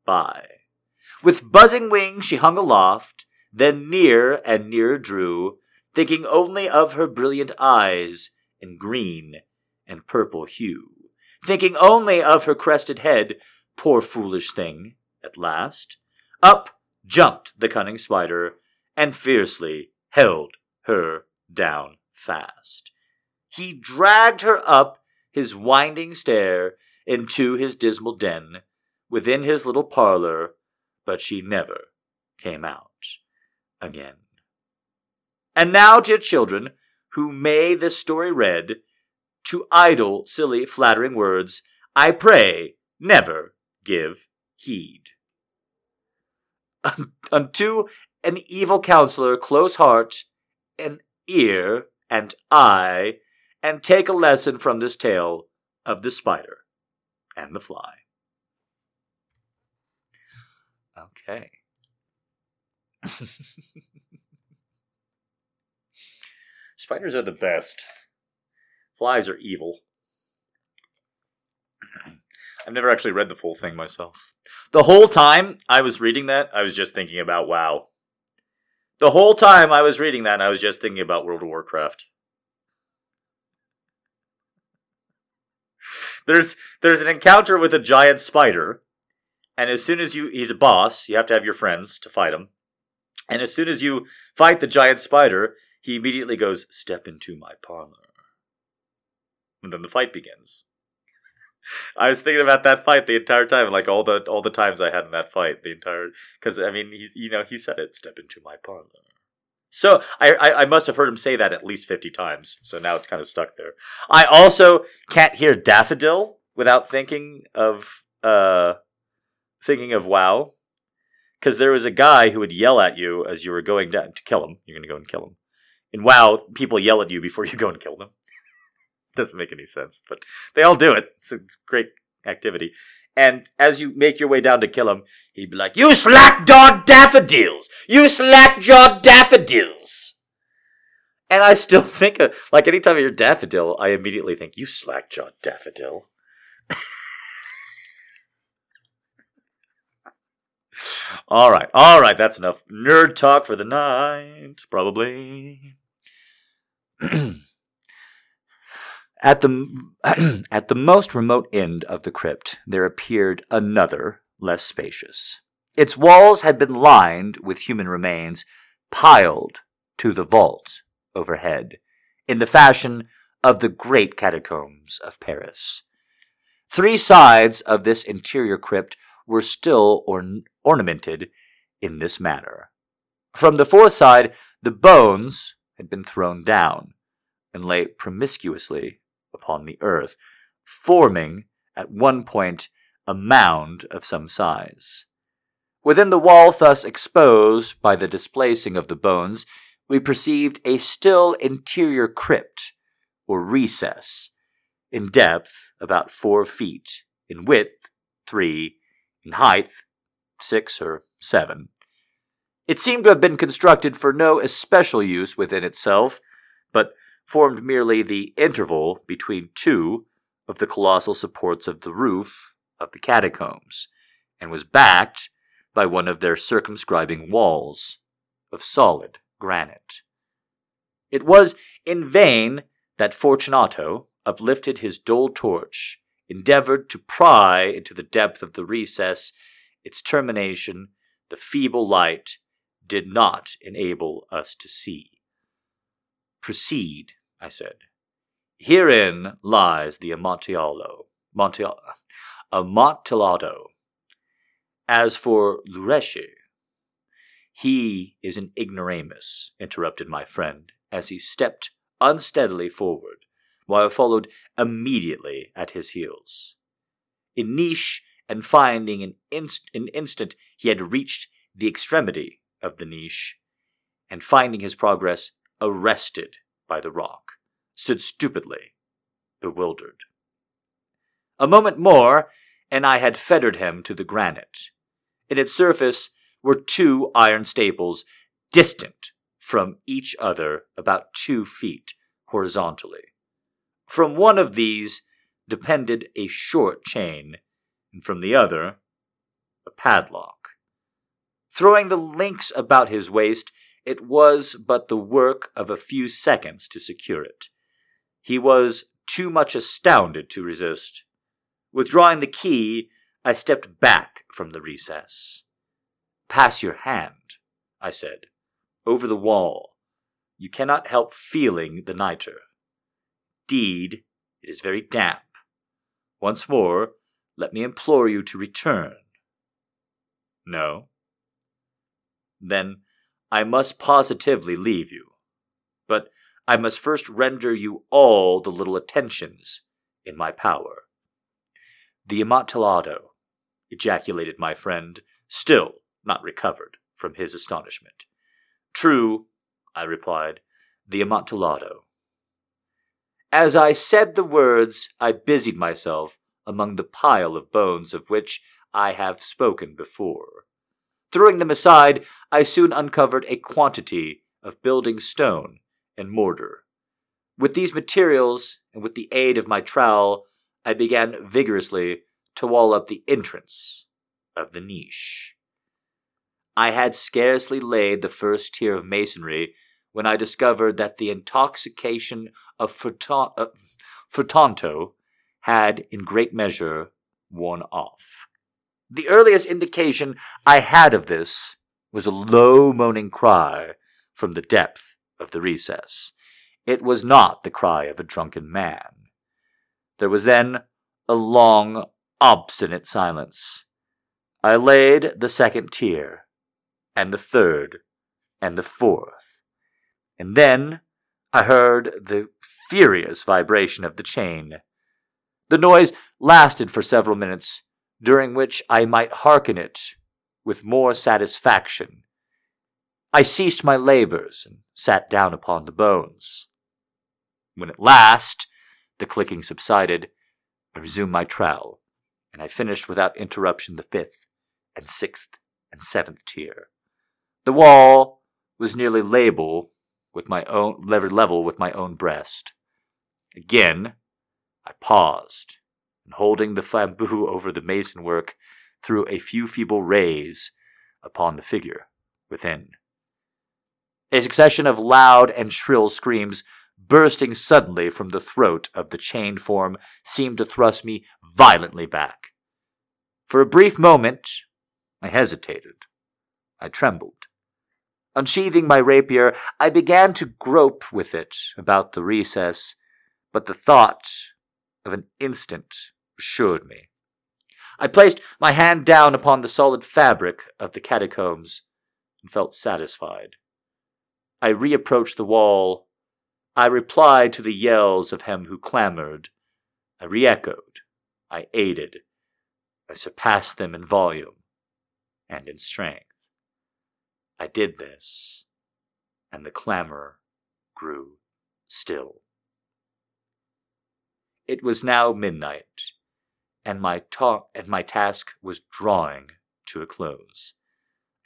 by. With buzzing wings she hung aloft, then near and nearer drew, thinking only of her brilliant eyes in green and purple hue, thinking only of her crested head, poor foolish thing, at last. Up jumped the cunning spider, and fiercely held her down fast. He dragged her up his winding stair into his dismal den, within his little parlor, but she never came out again. And now, dear children, who may this story read, to idle, silly, flattering words, I pray never give heed. Unto an evil counselor, close heart, and ear, and eye, and take a lesson from this tale of the spider and the fly. Okay. Spiders are the best. Flies are evil. I've never actually read the full thing myself. The whole time I was reading that, I was just thinking about WoW. The whole time I was reading that, I was just thinking about World of Warcraft. There's there's an encounter with a giant spider, and as soon as you he's a boss, you have to have your friends to fight him. And as soon as you fight the giant spider, he immediately goes, "Step into my parlor." And then the fight begins. I was thinking about that fight the entire time, like all the all the times I had in that fight, the entire because I mean he's you know he said it, "Step into my parlor." So I, I, I must have heard him say that at least fifty times. So now it's kind of stuck there. I also can't hear daffodil without thinking of uh thinking of WoW, because there was a guy who would yell at you as you were going down to kill him. You're going to go and kill him. In WoW, people yell at you before you go and kill them. Doesn't make any sense, but they all do it. It's a great activity. And as you make your way down to kill him, he'd be like, You slack jawed daffodils! You slack jawed daffodils! And I still think of, like, anytime hear daffodil, I immediately think, You slack jawed daffodil. All right, all right, that's enough nerd talk for the night, probably. At the, at the most remote end of the crypt, there appeared another, less spacious. Its walls had been lined with human remains, piled to the vault overhead, in the fashion of the great catacombs of Paris. Three sides of this interior crypt were still orn- ornamented in this manner. From the fourth side, the bones had been thrown down and lay promiscuously upon the earth, forming, at one point, a mound of some size. Within the wall thus exposed by the displacing of the bones, we perceived a still interior crypt, or recess, in depth about four feet, in width three, height six or seven. It seemed to have been constructed for no especial use within itself, but formed merely the interval between two of the colossal supports of the roof of the catacombs, and was backed by one of their circumscribing walls of solid granite. It was in vain that Fortunato uplifted his dull torch, endeavored to pry into the depth of the recess, its termination, the feeble light, did not enable us to see. Proceed, I said. Herein lies the Amontillado. Amontillado. As for Luchresi, he is an ignoramus, interrupted my friend, as he stepped unsteadily forward, while I followed immediately at his heels. In niche and finding an, inst- an instant he had reached the extremity of the niche, and finding his progress arrested by the rock, stood stupidly, bewildered. A moment more, and I had fettered him to the granite. In its surface were two iron staples, distant from each other about two feet horizontally. From one of these depended a short chain, and from the other, a padlock. Throwing the links about his waist, it was but the work of a few seconds to secure it. He was too much astounded to resist. Withdrawing the key, I stepped back from the recess. Pass your hand, I said, over the wall. You cannot help feeling the nitre. Deed, it is very damp. Once more, let me implore you to return. No? Then I must positively leave you. But I must first render you all the little attentions in my power. The Amontillado, ejaculated my friend, still not recovered from his astonishment. True, I replied, the Amontillado. As I said the words, I busied myself among the pile of bones of which I have spoken before. Throwing them aside, I soon uncovered a quantity of building stone and mortar. With these materials, and with the aid of my trowel, I began vigorously to wall up the entrance of the niche. I had scarcely laid the first tier of masonry when I discovered that the intoxication of Fortunato had, in great measure, worn off. The earliest indication I had of this was a low moaning cry from the depth of the recess. It was not the cry of a drunken man. There was then a long, obstinate silence. I laid the second tier, and the third, and the fourth, and then I heard the furious vibration of the chain. The noise lasted for several minutes, during which I might hearken it with more satisfaction. I ceased my labors and sat down upon the bones. When at last the clicking subsided, I resumed my trowel, and I finished without interruption the fifth and sixth and seventh tier. The wall was nearly level with my own level with my own breast. Again, I paused, and holding the flambeau over the mason work, threw a few feeble rays upon the figure within. A succession of loud and shrill screams bursting suddenly from the throat of the chained form seemed to thrust me violently back. For a brief moment, I hesitated. I trembled. Unsheathing my rapier, I began to grope with it about the recess, but the thought of an instant assured me. I placed my hand down upon the solid fabric of the catacombs and felt satisfied. I reapproached the wall. I replied to the yells of him who clamored. I re-echoed. I aided. I surpassed them in volume and in strength. I did this, and the clamor grew still. It was now midnight, and my ta- and my task was drawing to a close.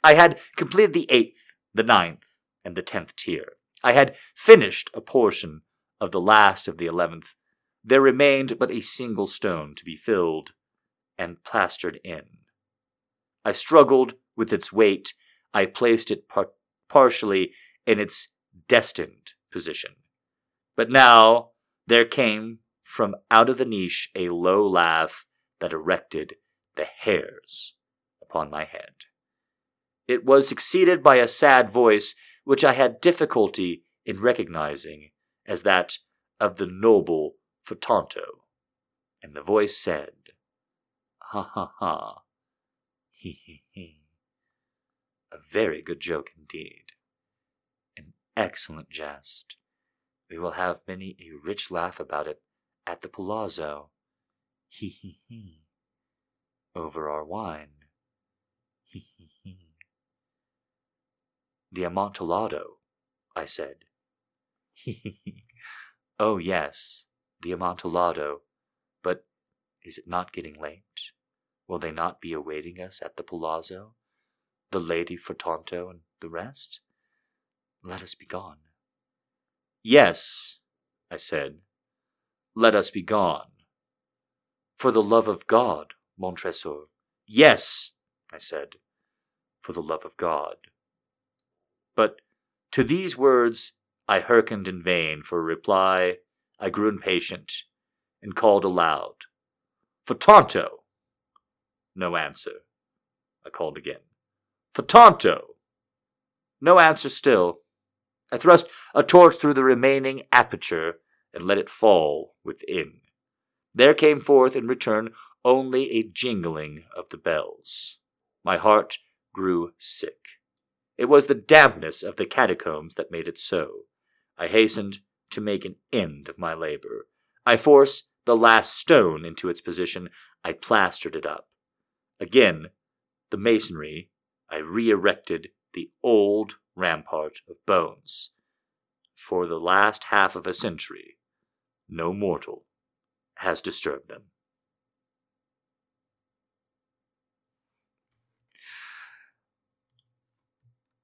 I had completed the eighth, the ninth, and the tenth tier. I had finished a portion of the last of the eleventh. There remained but a single stone to be filled and plastered in. I struggled with its weight I placed it par- partially in its destined position. But now there came from out of the niche a low laugh that erected the hairs upon my head. It was succeeded by a sad voice which I had difficulty in recognizing as that of the noble Fortunato. And the voice said, Ha ha ha, he he. A very good joke indeed. An excellent jest. We will have many a rich laugh about it at the palazzo. He he he. Over our wine. He he he. The Amontillado, I said. He he he. Oh, yes, the Amontillado. But is it not getting late? Will they not be awaiting us at the palazzo? The Lady Fortunato, and the rest? Let us be gone. Yes, I said, let us be gone. For the love of God, Montresor. Yes, I said, for the love of God. But to these words I hearkened in vain for a reply. I grew impatient and called aloud, Fortunato! No answer. I called again. Fortunato! No answer still. I thrust a torch through the remaining aperture and let it fall within. There came forth in return only a jingling of the bells. My heart grew sick. It was the dampness of the catacombs that made it so. I hastened to make an end of my labor. I forced the last stone into its position. I plastered it up. Again, the masonry I re erected the old rampart of bones. For the last half of a century, no mortal has disturbed them.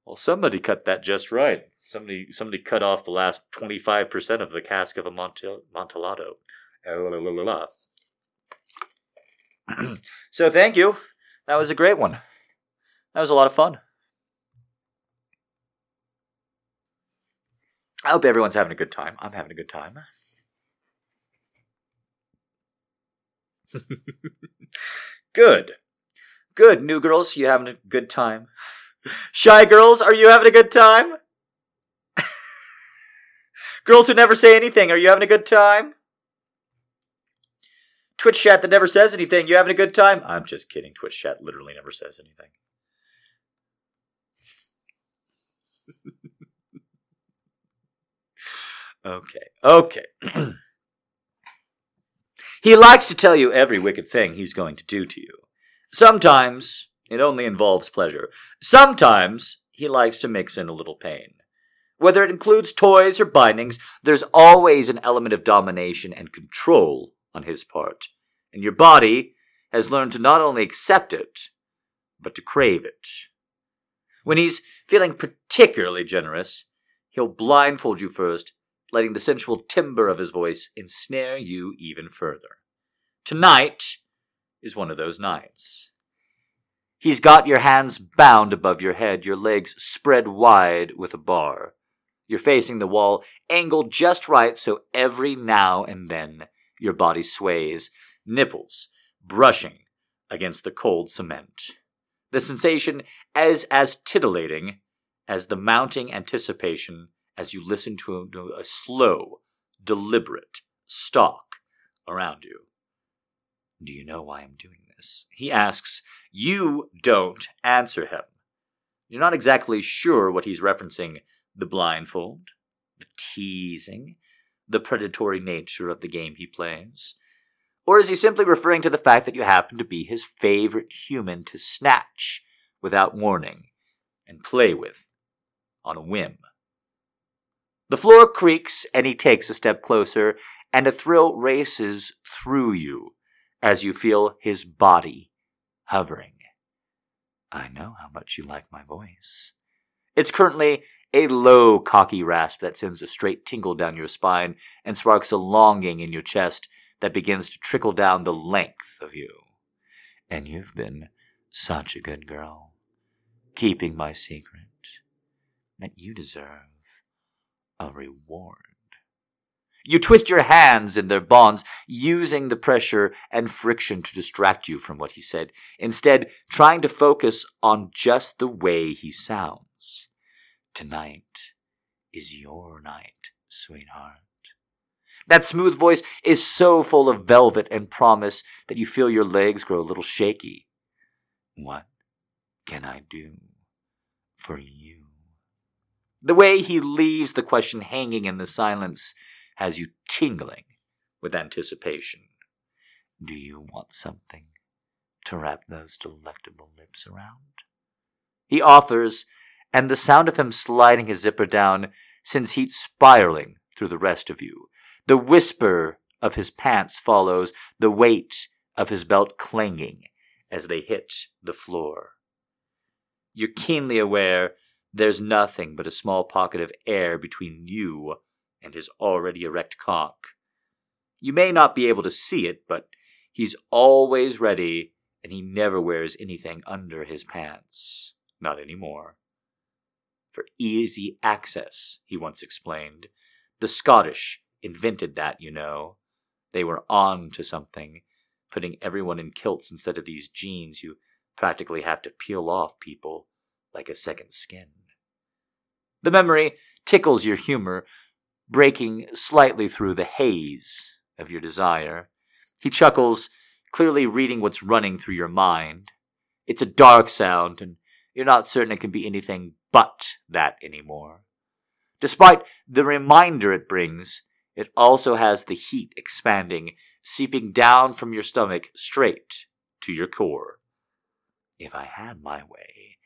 Well, somebody cut that just right. Somebody, somebody cut off the last twenty-five percent of the cask of a Monte- Montelato. so, thank you. That was a great one. That was a lot of fun. I hope everyone's having a good time. I'm having a good time. good. Good, new girls, you having a good time? Shy girls, are you having a good time? girls who never say anything, are you having a good time? Twitch chat that never says anything, you having a good time? I'm just kidding. Twitch chat literally never says anything. Okay, okay. he likes to tell you every wicked thing he's going to do to you. Sometimes it only involves pleasure. Sometimes he likes to mix in a little pain. Whether it includes toys or bindings, there's always an element of domination and control on his part. And your body has learned to not only accept it, but to crave it. When he's feeling particularly generous, he'll blindfold you first, letting the sensual timbre of his voice ensnare you even further. Tonight is one of those nights. He's got your hands bound above your head, your legs spread wide with a bar. You're facing the wall, angled just right so every now and then your body sways, nipples brushing against the cold cement. The sensation as as titillating as the mounting anticipation as you listen to a, a slow, deliberate stalk around you. Do you know why I'm doing this? He asks. You don't answer him. You're not exactly sure what he's referencing the blindfold, the teasing, the predatory nature of the game he plays. Or is he simply referring to the fact that you happen to be his favorite human to snatch without warning and play with on a whim? The floor creaks and he takes a step closer, and a thrill races through you as you feel his body hovering. I know how much you like my voice. It's currently a low, cocky rasp that sends a straight tingle down your spine and sparks a longing in your chest that begins to trickle down the length of you. And you've been such a good girl, keeping my secret, that you deserve a reward. You twist your hands in their bonds, using the pressure and friction to distract you from what he said, instead, trying to focus on just the way he sounds. Tonight is your night, sweetheart. That smooth voice is so full of velvet and promise that you feel your legs grow a little shaky. What can I do for you? The way he leaves the question hanging in the silence has you tingling with anticipation. Do you want something to wrap those delectable lips around? He offers, and the sound of him sliding his zipper down sends heat spiraling through the rest of you. The whisper of his pants follows, the weight of his belt clanging as they hit the floor. You're keenly aware there's nothing but a small pocket of air between you and his already erect cock. You may not be able to see it, but he's always ready, and he never wears anything under his pants. Not anymore. For easy access, he once explained. The Scottish invented that, you know. They were on to something, putting everyone in kilts instead of these jeans you practically have to peel off people like a second skin. The memory tickles your humor, breaking slightly through the haze of your desire. He chuckles, clearly reading what's running through your mind. It's a dark sound, and you're not certain it can be anything but that anymore. Despite the reminder it brings, it also has the heat expanding, seeping down from your stomach straight to your core. If I had my way,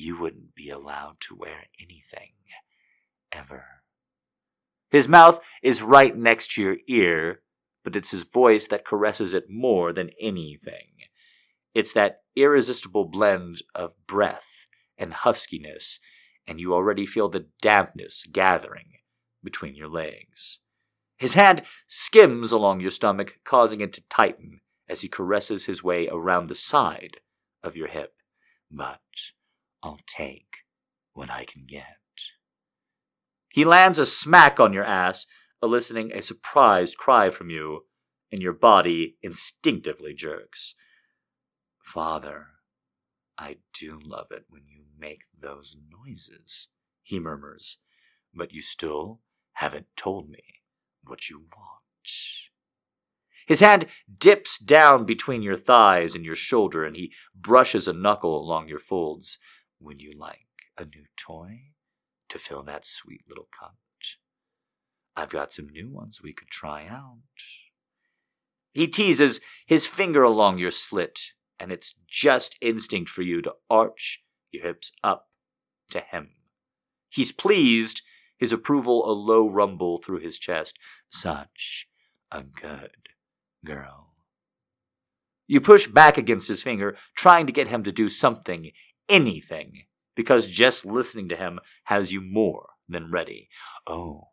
you wouldn't be allowed to wear anything. Ever. His mouth is right next to your ear, but it's his voice that caresses it more than anything. It's that irresistible blend of breath and huskiness and you already feel the dampness gathering between your legs. His hand skims along your stomach, causing it to tighten as he caresses his way around the side of your hip. But I'll take what I can get. He lands a smack on your ass, eliciting a surprised cry from you, and your body instinctively jerks. Father, I do love it when you make those noises, he murmurs, but you still haven't told me what you want. His hand dips down between your thighs and your shoulder, and he brushes a knuckle along your folds. Would you like a new toy to fill that sweet little cunt? I've got some new ones we could try out. He teases his finger along your slit, and it's just instinct for you to arch your hips up to him. He's pleased, his approval a low rumble through his chest. Such a good girl. You push back against his finger, trying to get him to do something, anything, because just listening to him has you more than ready. Oh,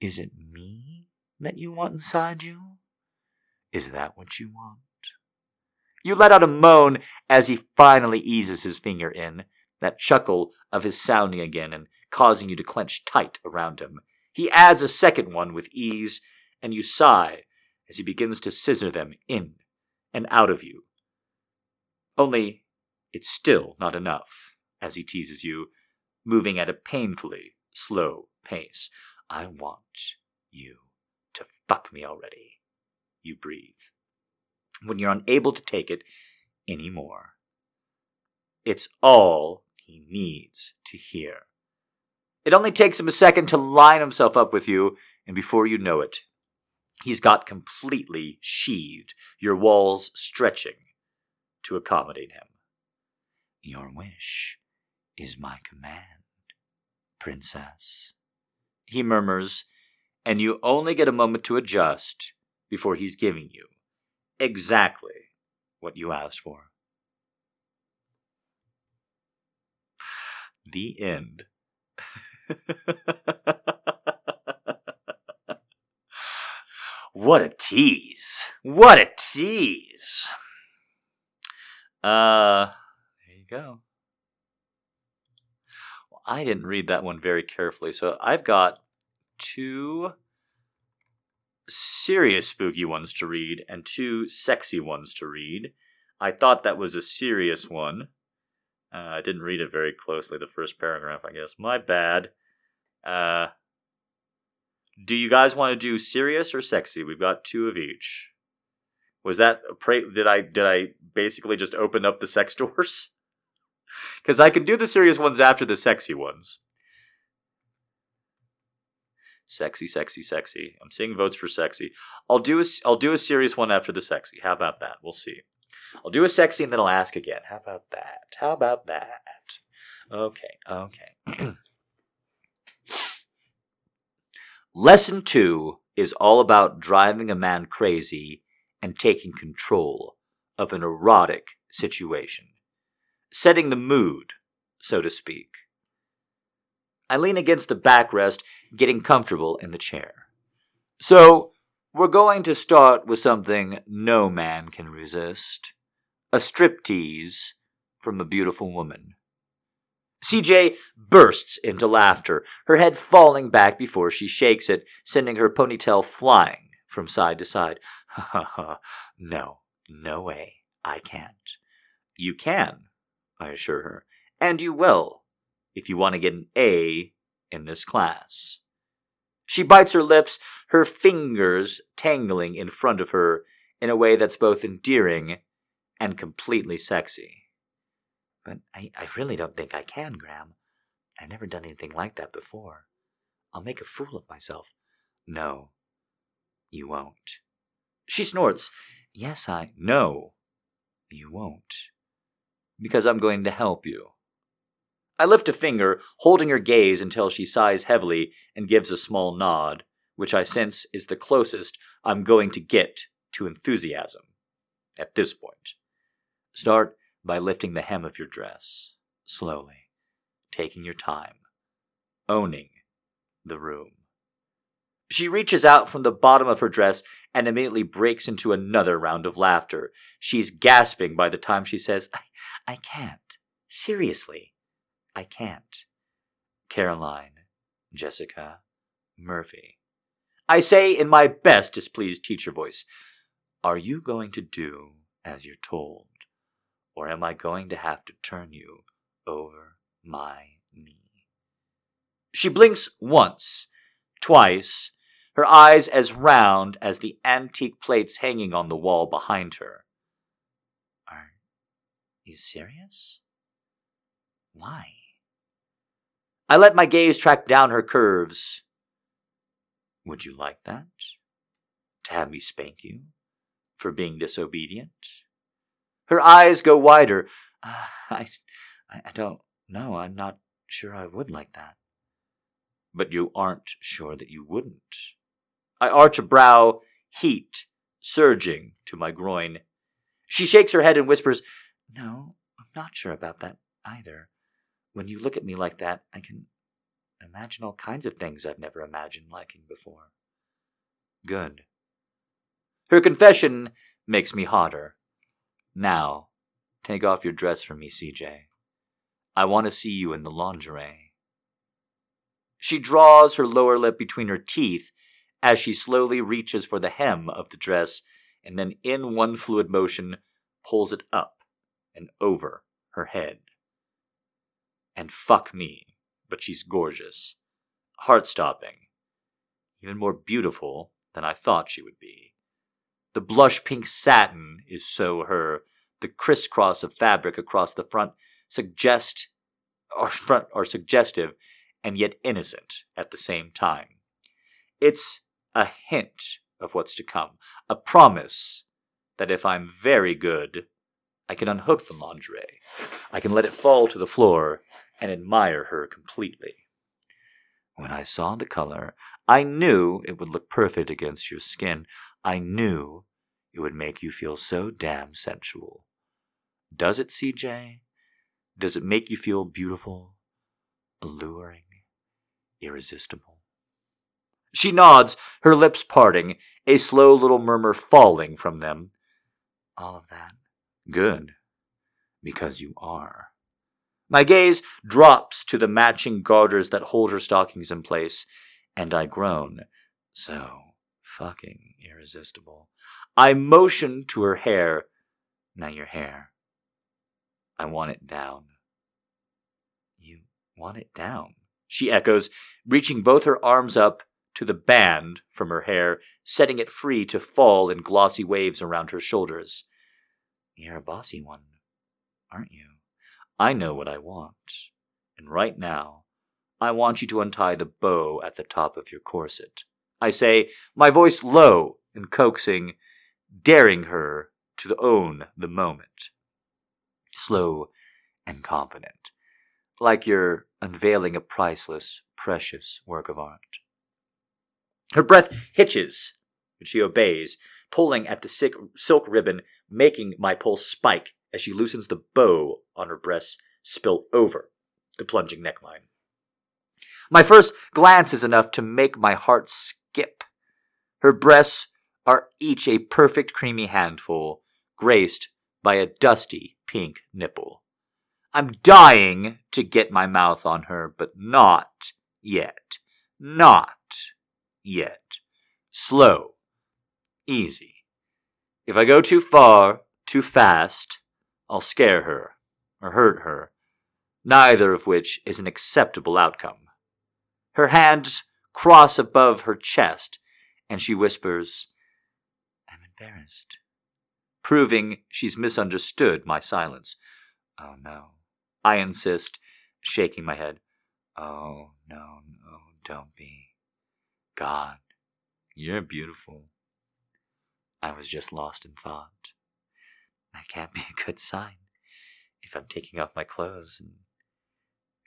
is it me that you want inside you? Is that what you want? You let out a moan as he finally eases his finger in, that chuckle of his sounding again and causing you to clench tight around him. He adds a second one with ease, and you sigh as he begins to scissor them in and out of you. Only it's still not enough, as he teases you, moving at a painfully slow pace. I want you to fuck me already. You breathe when you're unable to take it anymore. It's all he needs to hear. It only takes him a second to line himself up with you, and before you know it, he's got completely sheathed, your walls stretching to accommodate him. Your wish is my command, princess. He murmurs, and you only get a moment to adjust before he's giving you exactly what you asked for. The end. what a tease. What a tease. Uh, go. Well, I didn't read that one very carefully, so I've got two serious spooky ones to read and two sexy ones to read. I thought that was a serious one. Uh, I didn't read it very closely, the first paragraph, I guess. My bad. Uh, do you guys want to do serious or sexy? We've got two of each. Was that did I did I basically just open up the sex doors? Because I can do the serious ones after the sexy ones. Sexy, sexy, sexy. I'm seeing votes for sexy. I'll do a, I'll do a serious one after the sexy. How about that? We'll see. I'll do a sexy and then I'll ask again. How about that? How about that? Okay, okay. Lesson two is all about driving a man crazy and taking control of an erotic situation, setting the mood, so to speak. I lean against the backrest, getting comfortable in the chair. So, we're going to start with something no man can resist a striptease from a beautiful woman. CJ bursts into laughter, her head falling back before she shakes it, sending her ponytail flying from side to side. Ha ha ha. No, no way. I can't. You can, I assure her, and you will if you want to get an A in this class. She bites her lips, her fingers tangling in front of her in a way that's both endearing and completely sexy. But I, I really don't think I can, Graham. I've never done anything like that before. I'll make a fool of myself. No, you won't. She snorts. Yes, I. No, you won't. Because I'm going to help you. I lift a finger, holding her gaze until she sighs heavily and gives a small nod, which I sense is the closest I'm going to get to enthusiasm at this point. Start by lifting the hem of your dress, slowly, taking your time. owning the room. She reaches out from the bottom of her dress and immediately breaks into another round of laughter. She's gasping by the time she says, I, I can't. Seriously, I can't. Caroline, Jessica, Murphy. I say in my best displeased teacher voice, Are you going to do as you're told, or am I going to have to turn you over my knee? She blinks once, twice, her eyes as round as the antique plates hanging on the wall behind her. Are you serious? Why? I let my gaze track down her curves. Would you like that? To have me spank you for being disobedient? Her eyes go wider. Uh, I, I don't know. I'm not sure I would like that. But you aren't sure that you wouldn't. I arch a brow, heat surging to my groin. She shakes her head and whispers, No, I'm not sure about that either. When you look at me like that, I can imagine all kinds of things I've never imagined liking before. Good. Her confession makes me hotter. Now, take off your dress for me, CJ. I want to see you in the lingerie. She draws her lower lip between her teeth as she slowly reaches for the hem of the dress and then, in one fluid motion, pulls it up and over her head. And fuck me, but she's gorgeous, heart stopping, even more beautiful than I thought she would be. The blush pink satin is so her. The crisscross of fabric across the front suggest or front are suggestive and yet innocent at the same time. It's a hint of what's to come, a promise that if I'm very good, I can unhook the lingerie. I can let it fall to the floor and admire her completely. When I saw the color, I knew it would look perfect against your skin. I knew it would make you feel so damn sensual. Does it, CJ? Does it make you feel beautiful, alluring, irresistible? She nods, her lips parting, a slow little murmur falling from them. All of that. Good. Because you are. My gaze drops to the matching garters that hold her stockings in place, and I groan. So fucking irresistible. I motion to her hair. Now your hair. I want it down. You want it down? She echoes, reaching both her arms up to the band from her hair, setting it free to fall in glossy waves around her shoulders. You're a bossy one, aren't you? I know what I want. And right now, I want you to untie the bow at the top of your corset. I say, my voice low and coaxing, daring her to own the moment. Slow and confident, like you're unveiling a priceless, precious work of art. Her breath hitches, but she obeys, pulling at the silk ribbon, making my pulse spike as she loosens the bow on her breasts spill over the plunging neckline. My first glance is enough to make my heart skip. Her breasts are each a perfect creamy handful, graced by a dusty pink nipple. I'm dying to get my mouth on her, but not yet. Not yet. Slow. Easy. If I go too far, too fast, I'll scare her or hurt her, neither of which is an acceptable outcome. Her hands cross above her chest, and she whispers, I'm embarrassed, proving she's misunderstood my silence. Oh no. I insist, shaking my head. Oh no, no, don't be. God, you're beautiful. I was just lost in thought. That can't be a good sign if I'm taking off my clothes and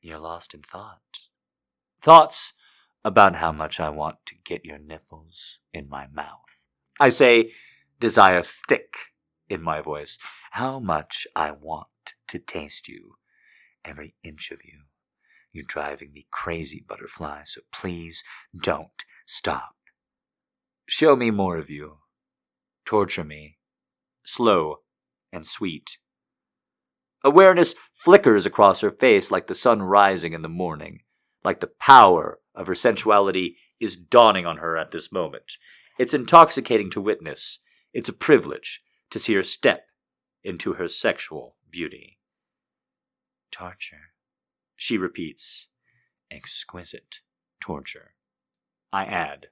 you're lost in thought. Thoughts about how much I want to get your nipples in my mouth. I say, desire thick in my voice, how much I want to taste you, every inch of you, You're driving me crazy, Butterfly, so please don't stop. Show me more of you. Torture me. Slow and sweet. Awareness flickers across her face like the sun rising in the morning, like the power of her sensuality is dawning on her at this moment. It's intoxicating to witness. It's a privilege to see her step into her sexual beauty. Torture, she repeats. Exquisite torture. I add.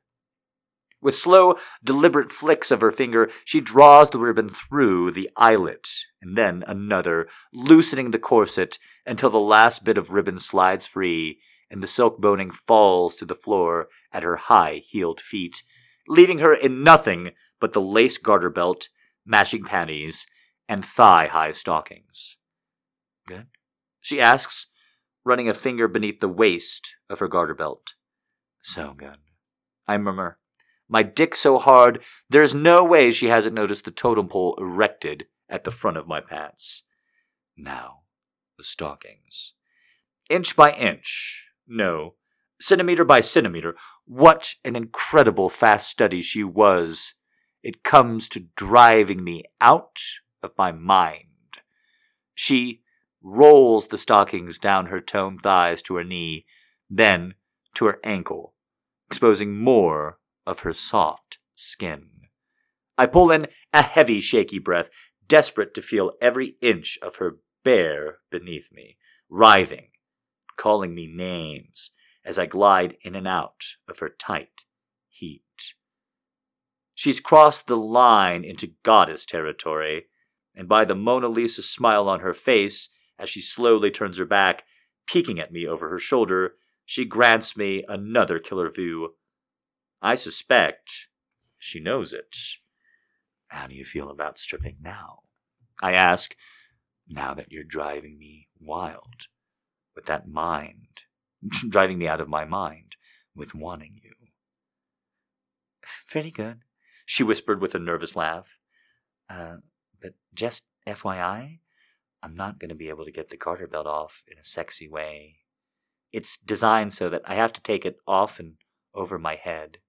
With slow, deliberate flicks of her finger, she draws the ribbon through the eyelet, and then another, loosening the corset until the last bit of ribbon slides free, and the silk boning falls to the floor at her high heeled feet, leaving her in nothing but the lace garter belt, matching panties, and thigh high stockings. Good? She asks, running a finger beneath the waist of her garter belt. So good. I murmur, my dick so hard, there's no way she hasn't noticed the totem pole erected at the front of my pants. Now, the stockings. Inch by inch, no, centimeter by centimeter, what an incredible fast study she was. It comes to driving me out of my mind. She rolls the stockings down her toned thighs to her knee, then to her ankle, exposing more of her soft skin. I pull in a heavy, shaky breath, desperate to feel every inch of her bare beneath me, writhing, calling me names as I glide in and out of her tight heat. She's crossed the line into goddess territory, and by the Mona Lisa smile on her face, as she slowly turns her back, peeking at me over her shoulder, she grants me another killer view I suspect she knows it. How do you feel about stripping now? I ask, now that you're driving me wild with that mind, driving me out of my mind with wanting you. Pretty good, she whispered with a nervous laugh. Uh, but just FYI, I'm not going to be able to get the garter belt off in a sexy way. It's designed so that I have to take it off and over my head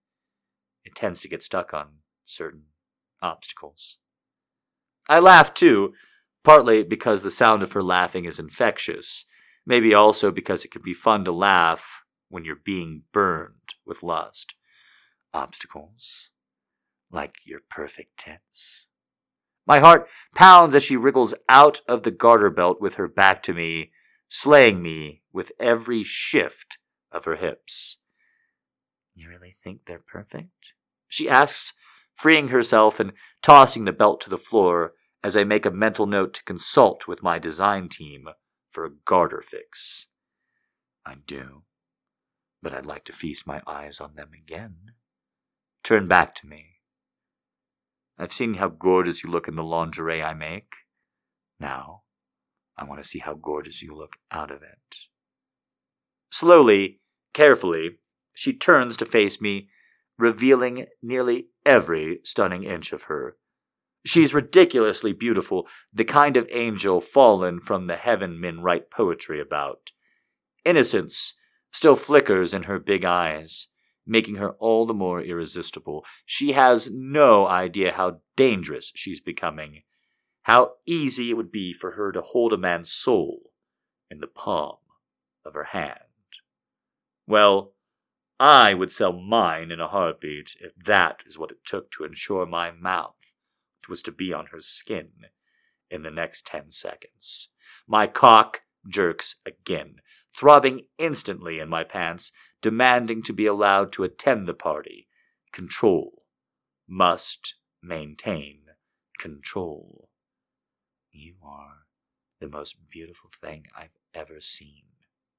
it tends to get stuck on certain obstacles. I laugh too, partly because the sound of her laughing is infectious, maybe also because it can be fun to laugh when you're being burned with lust. Obstacles, like your perfect tits. My heart pounds as she wriggles out of the garter belt with her back to me, slaying me with every shift of her hips. You really think they're perfect? She asks, freeing herself and tossing the belt to the floor as I make a mental note to consult with my design team for a garter fix. I do, but I'd like to feast my eyes on them again. Turn back to me. I've seen how gorgeous you look in the lingerie I make. Now, I want to see how gorgeous you look out of it. Slowly, carefully, she turns to face me, revealing nearly every stunning inch of her. She's ridiculously beautiful, the kind of angel fallen from the heaven men write poetry about. Innocence still flickers in her big eyes, making her all the more irresistible. She has no idea how dangerous she's becoming, how easy it would be for her to hold a man's soul in the palm of her hand. Well, I would sell mine in a heartbeat if that is what it took to ensure my mouth was to be on her skin in the next ten seconds. My cock jerks again, throbbing instantly in my pants, demanding to be allowed to attend the party. Control. Must maintain control. You are the most beautiful thing I've ever seen.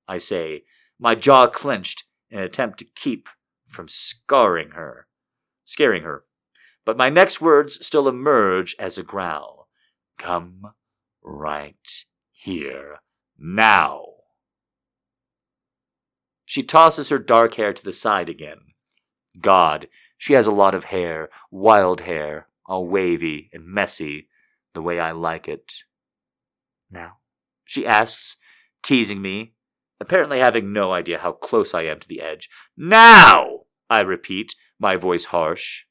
I say, my jaw clenched in an attempt to keep from scarring her, scaring her. But my next words still emerge as a growl. Come right here now. She tosses her dark hair to the side again. God, she has a lot of hair, wild hair, all wavy and messy, the way I like it. Now, she asks, teasing me, apparently having no idea how close I am to the edge. Now! I repeat, my voice harsh.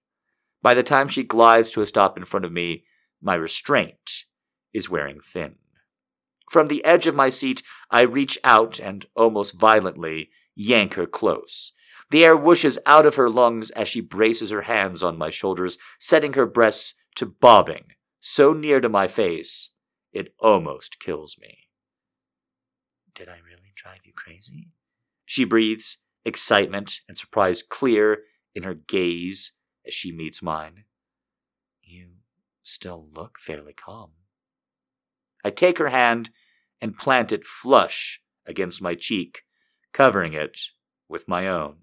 By the time she glides to a stop in front of me, my restraint is wearing thin. From the edge of my seat, I reach out and, almost violently, yank her close. The air whooshes out of her lungs as she braces her hands on my shoulders, setting her breasts to bobbing, so near to my face, it almost kills me. Did I really drive you crazy? She breathes, excitement and surprise clear in her gaze as she meets mine. You still look fairly calm. I take her hand and plant it flush against my cheek, covering it with my own.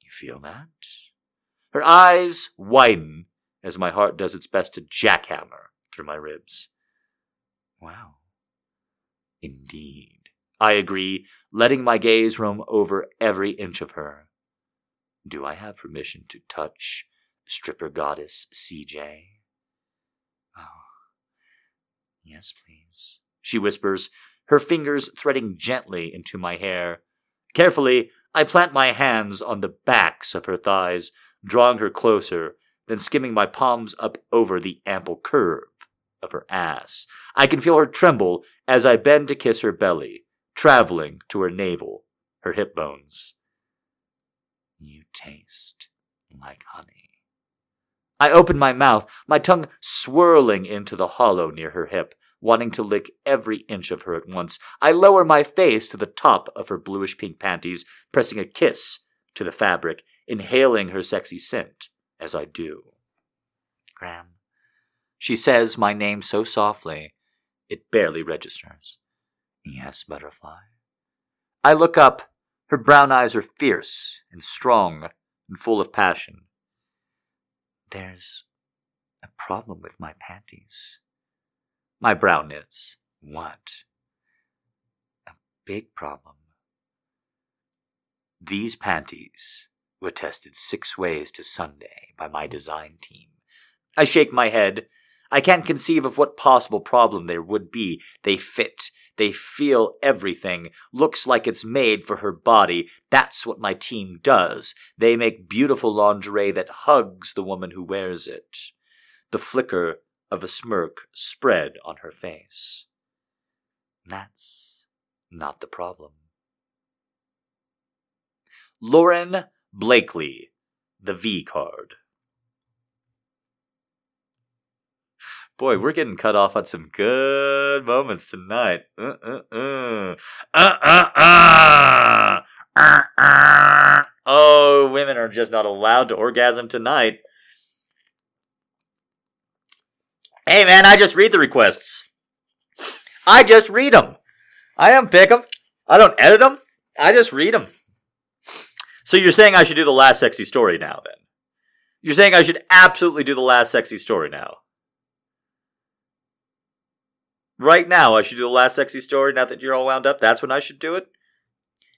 You feel that? Her eyes widen as my heart does its best to jackhammer through my ribs. Wow. Indeed. I agree, letting my gaze roam over every inch of her. Do I have permission to touch stripper goddess CJ? Oh, yes, please, she whispers, her fingers threading gently into my hair. Carefully, I plant my hands on the backs of her thighs, drawing her closer, then skimming my palms up over the ample curve of her ass. I can feel her tremble as I bend to kiss her belly, traveling to her navel, her hip bones. You taste like honey. I open my mouth, my tongue swirling into the hollow near her hip, wanting to lick every inch of her at once. I lower my face to the top of her bluish pink panties, pressing a kiss to the fabric, inhaling her sexy scent as I do. Graham. She says my name so softly, it barely registers. Yes, butterfly. I look up. Her brown eyes are fierce and strong and full of passion. There's a problem with my panties. My brow knits. What? A big problem. These panties were tested six ways to Sunday by my design team. I shake my head. I can't conceive of what possible problem there would be. They fit. They feel everything. Looks like it's made for her body. That's what my team does. They make beautiful lingerie that hugs the woman who wears it. The flicker of a smirk spread on her face. That's not the problem. Lauren Blakely, the V card. Boy, we're getting cut off on some good moments tonight. Uh uh uh. Uh uh uh. Uh uh. Oh, women are just not allowed to orgasm tonight. Hey, man, I just read the requests. I just read them. I don't pick them. I don't edit them. I just read them. So you're saying I should do the last sexy story now, then? You're saying I should absolutely do the last sexy story now? Right now, I should do the last sexy story now that you're all wound up? That's when I should do it?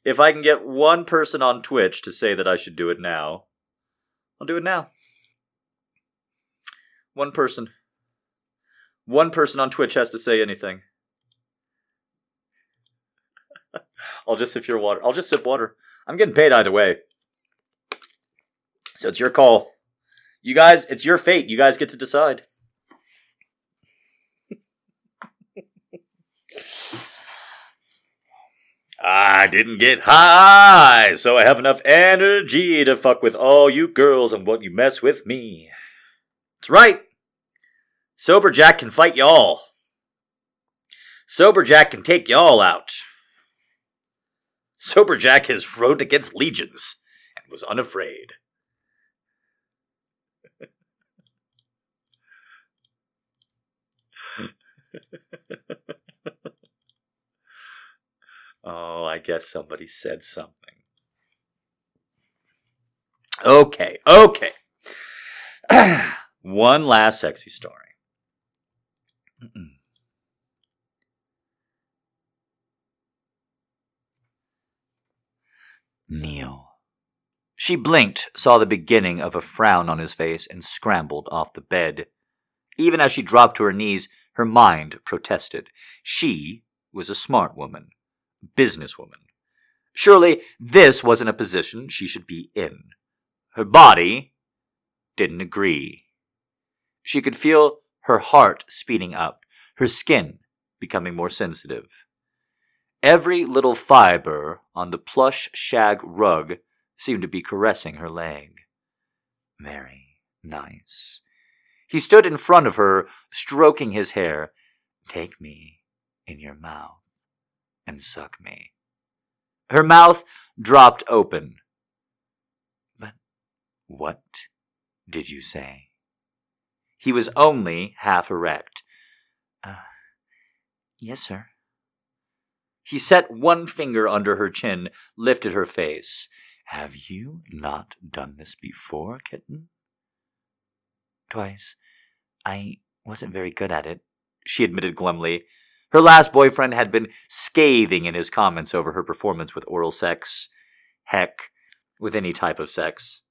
If I can get one person on Twitch to say that I should do it now, I'll do it now. One person. One person on Twitch has to say anything. I'll just sip your water. I'll just sip water. I'm getting paid either way. So it's your call. You guys, it's your fate. You guys get to decide. I didn't get high, so I have enough energy to fuck with all you girls and what you mess with me. That's right. Sober Jack can fight y'all. Sober Jack can take y'all out. Sober Jack has rode against legions and was unafraid. oh, I guess somebody said something. Okay, okay. One last sexy story. Neil. She blinked, saw the beginning of a frown on his face, and scrambled off the bed. Even as she dropped to her knees, her mind protested. She was a smart woman, businesswoman. Surely this wasn't a position she should be in. Her body didn't agree. She could feel her heart speeding up, her skin becoming more sensitive. Every little fiber on the plush shag rug seemed to be caressing her leg. Very nice. He stood in front of her, stroking his hair. Take me in your mouth and suck me. Her mouth dropped open. But what did you say? He was only half erect. Uh, yes, sir. He set one finger under her chin, lifted her face. Have you not done this before, kitten? Twice. I wasn't very good at it, she admitted glumly. Her last boyfriend had been scathing in his comments over her performance with oral sex. Heck, with any type of sex.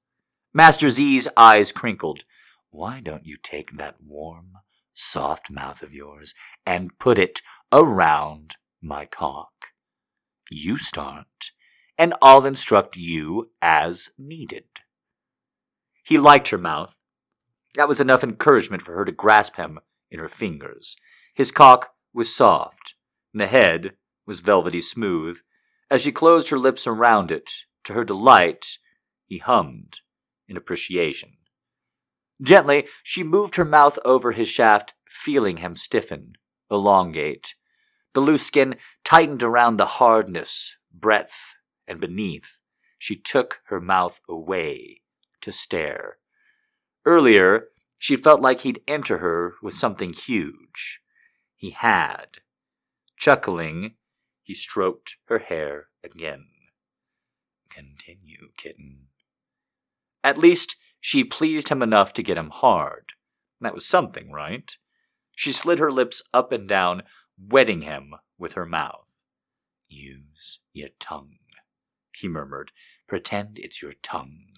Master Z's eyes crinkled. Why don't you take that warm, soft mouth of yours and put it around my cock? You start, and I'll instruct you as needed. He liked her mouth. That was enough encouragement for her to grasp him in her fingers. His cock was soft, and the head was velvety smooth. As she closed her lips around it, to her delight, he hummed in appreciation. Gently, she moved her mouth over his shaft, feeling him stiffen, elongate. The loose skin tightened around the hardness, breadth, and beneath. She took her mouth away to stare. Earlier, she felt like he'd enter her with something huge. He had. Chuckling, he stroked her hair again. Continue, kitten. At least she pleased him enough to get him hard. That was something, right? She slid her lips up and down, wetting him with her mouth. Use your tongue, he murmured. Pretend it's your tongue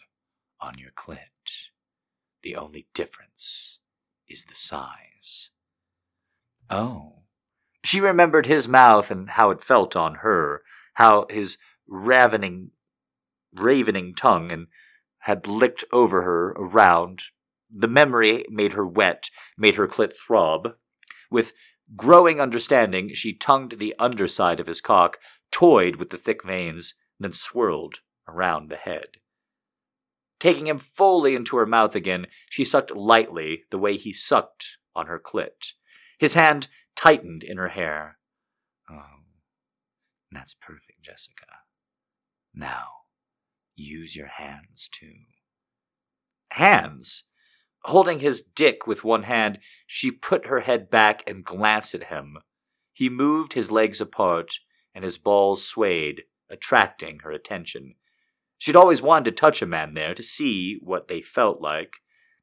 on your clit. The only difference is the size. Oh. She remembered his mouth and how it felt on her, how his ravening, ravening tongue and had licked over her around. The memory made her wet, made her clit throb. With growing understanding, she tongued the underside of his cock, toyed with the thick veins, then swirled around the head. Taking him fully into her mouth again, she sucked lightly the way he sucked on her clit. His hand tightened in her hair. Oh, that's perfect, Jessica. Now, use your hands too. Hands? Holding his dick with one hand, she put her head back and glanced at him. He moved his legs apart, and his balls swayed, attracting her attention. She'd always wanted to touch a man there to see what they felt like.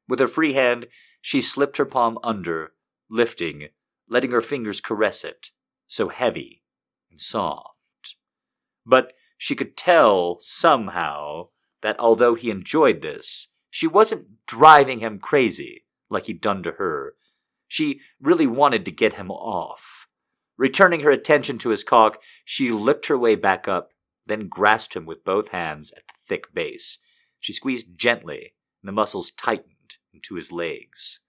With her free hand, she slipped her palm under, lifting, letting her fingers caress it, so heavy and soft. But she could tell somehow that although he enjoyed this, she wasn't driving him crazy like he'd done to her. She really wanted to get him off. Returning her attention to his cock, she licked her way back up then grasped him with both hands at the thick base. She squeezed gently, and the muscles tightened into his legs.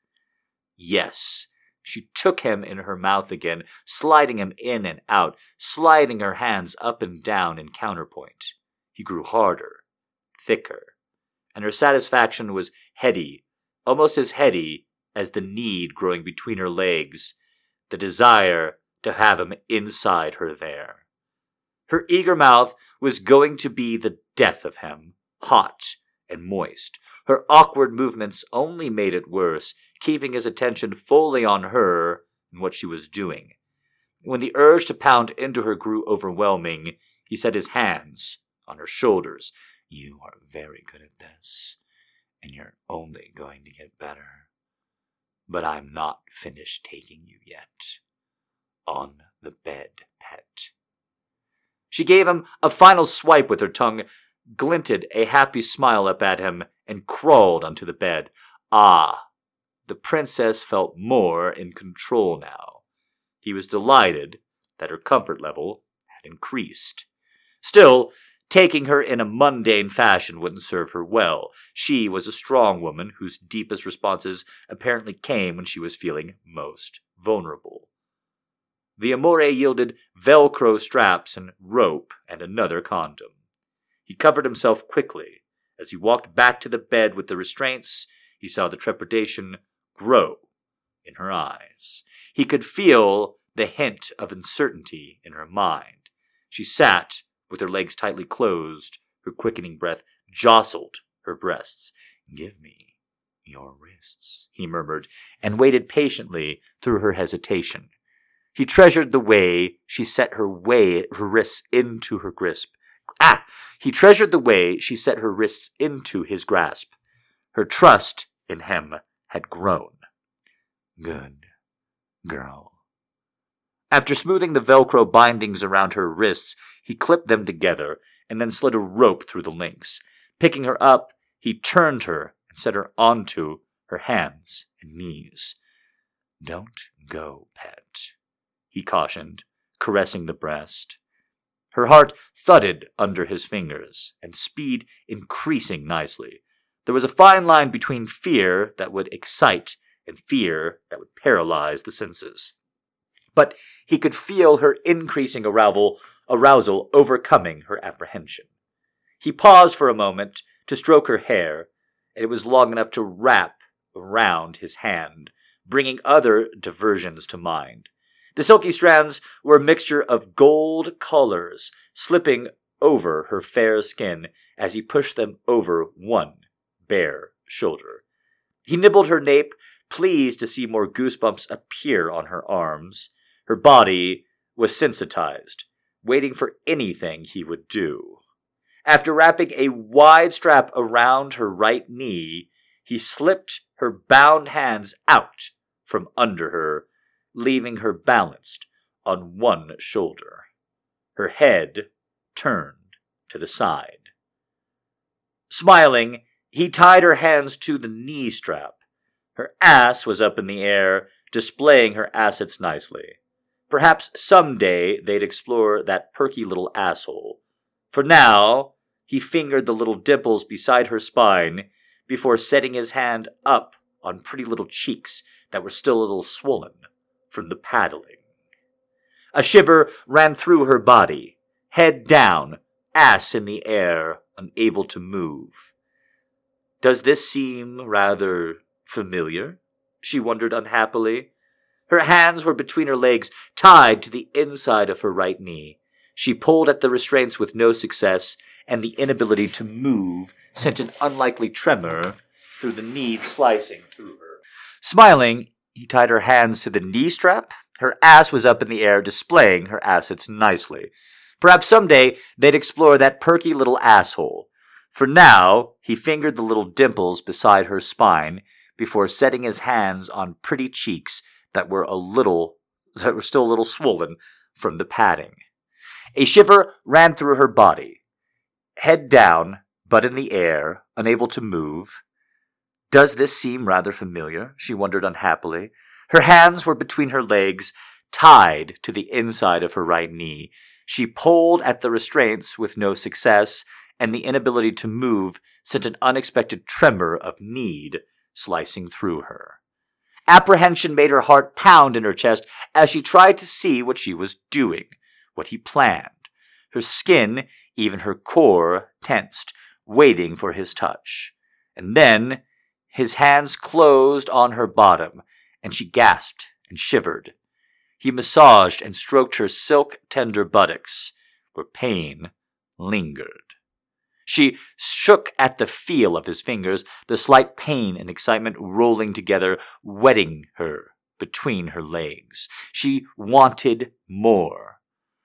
Yes, she took him in her mouth again, sliding him in and out, sliding her hands up and down in counterpoint. He grew harder, thicker, and her satisfaction was heady, almost as heady as the need growing between her legs, the desire to have him inside her there. Her eager mouth was going to be the death of him, hot and moist. Her awkward movements only made it worse, keeping his attention fully on her and what she was doing. When the urge to pound into her grew overwhelming, he set his hands on her shoulders. You are very good at this, and you're only going to get better. But I'm not finished taking you yet. On the bed, pet. She gave him a final swipe with her tongue, glinted a happy smile up at him, and crawled onto the bed. Ah, the princess felt more in control now. He was delighted that her comfort level had increased. Still, taking her in a mundane fashion wouldn't serve her well. She was a strong woman whose deepest responses apparently came when she was feeling most vulnerable. The Amore yielded Velcro straps and rope and another condom. He covered himself quickly. As he walked back to the bed with the restraints, he saw the trepidation grow in her eyes. He could feel the hint of uncertainty in her mind. She sat with her legs tightly closed, her quickening breath jostled her breasts. Give me your wrists, he murmured, and waited patiently through her hesitation. He treasured the way she set her way her wrists into her grasp. Ah! He treasured the way she set her wrists into his grasp. Her trust in him had grown. Good girl. After smoothing the Velcro bindings around her wrists, he clipped them together and then slid a rope through the links. Picking her up, he turned her and set her onto her hands and knees. Don't go, pet, he cautioned, caressing the breast. Her heart thudded under his fingers, and speed increasing nicely. There was a fine line between fear that would excite and fear that would paralyze the senses. But he could feel her increasing arousal, arousal overcoming her apprehension. He paused for a moment to stroke her hair, and it was long enough to wrap around his hand, bringing other diversions to mind. The silky strands were a mixture of gold colors slipping over her fair skin as he pushed them over one bare shoulder. He nibbled her nape, pleased to see more goosebumps appear on her arms. Her body was sensitized, waiting for anything he would do. After wrapping a wide strap around her right knee, he slipped her bound hands out from under her, leaving her balanced on one shoulder. Her head turned to the side. Smiling, he tied her hands to the knee strap. Her ass was up in the air, displaying her assets nicely. Perhaps someday they'd explore that perky little asshole. For now, he fingered the little dimples beside her spine before setting his hand up on pretty little cheeks that were still a little swollen from the paddling. A shiver ran through her body, head down, ass in the air, unable to move. Does this seem rather familiar? She wondered unhappily. Her hands were between her legs, tied to the inside of her right knee. She pulled at the restraints with no success, and the inability to move sent an unlikely tremor through the knee, slicing through her. Smiling, he tied her hands to the knee strap. Her ass was up in the air, displaying her assets nicely. Perhaps someday they'd explore that perky little asshole. For now, he fingered the little dimples beside her spine before setting his hands on pretty cheeks that were a little that were still a little swollen from the padding. A shiver ran through her body. Head down, butt in the air, unable to move. Does this seem rather familiar? She wondered unhappily. Her hands were between her legs, tied to the inside of her right knee. She pulled at the restraints with no success, and the inability to move sent an unexpected tremor of need slicing through her. Apprehension made her heart pound in her chest as she tried to see what she was doing, what he planned. Her skin, even her core, tensed, waiting for his touch. And then his hands closed on her bottom, and she gasped and shivered. He massaged and stroked her silk tender buttocks, where pain lingered. She shook at the feel of his fingers, the slight pain and excitement rolling together, wetting her between her legs. She wanted more.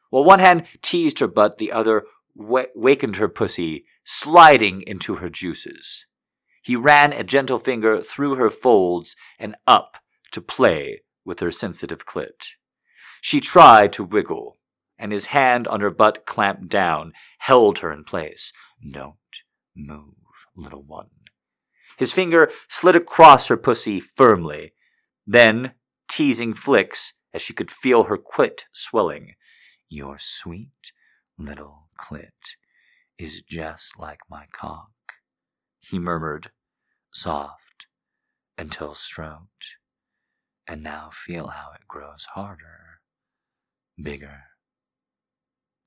While one hand teased her butt, the other wakened her pussy, sliding into her juices. He ran a gentle finger through her folds and up to play with her sensitive clit. She tried to wiggle, and his hand on her butt clamped down, held her in place. Don't move, little one. His finger slid across her pussy firmly, then, teasing flicks as she could feel her clit swelling. Your sweet little clit is just like my cock, he murmured, soft, until stroked. And now feel how it grows harder, bigger.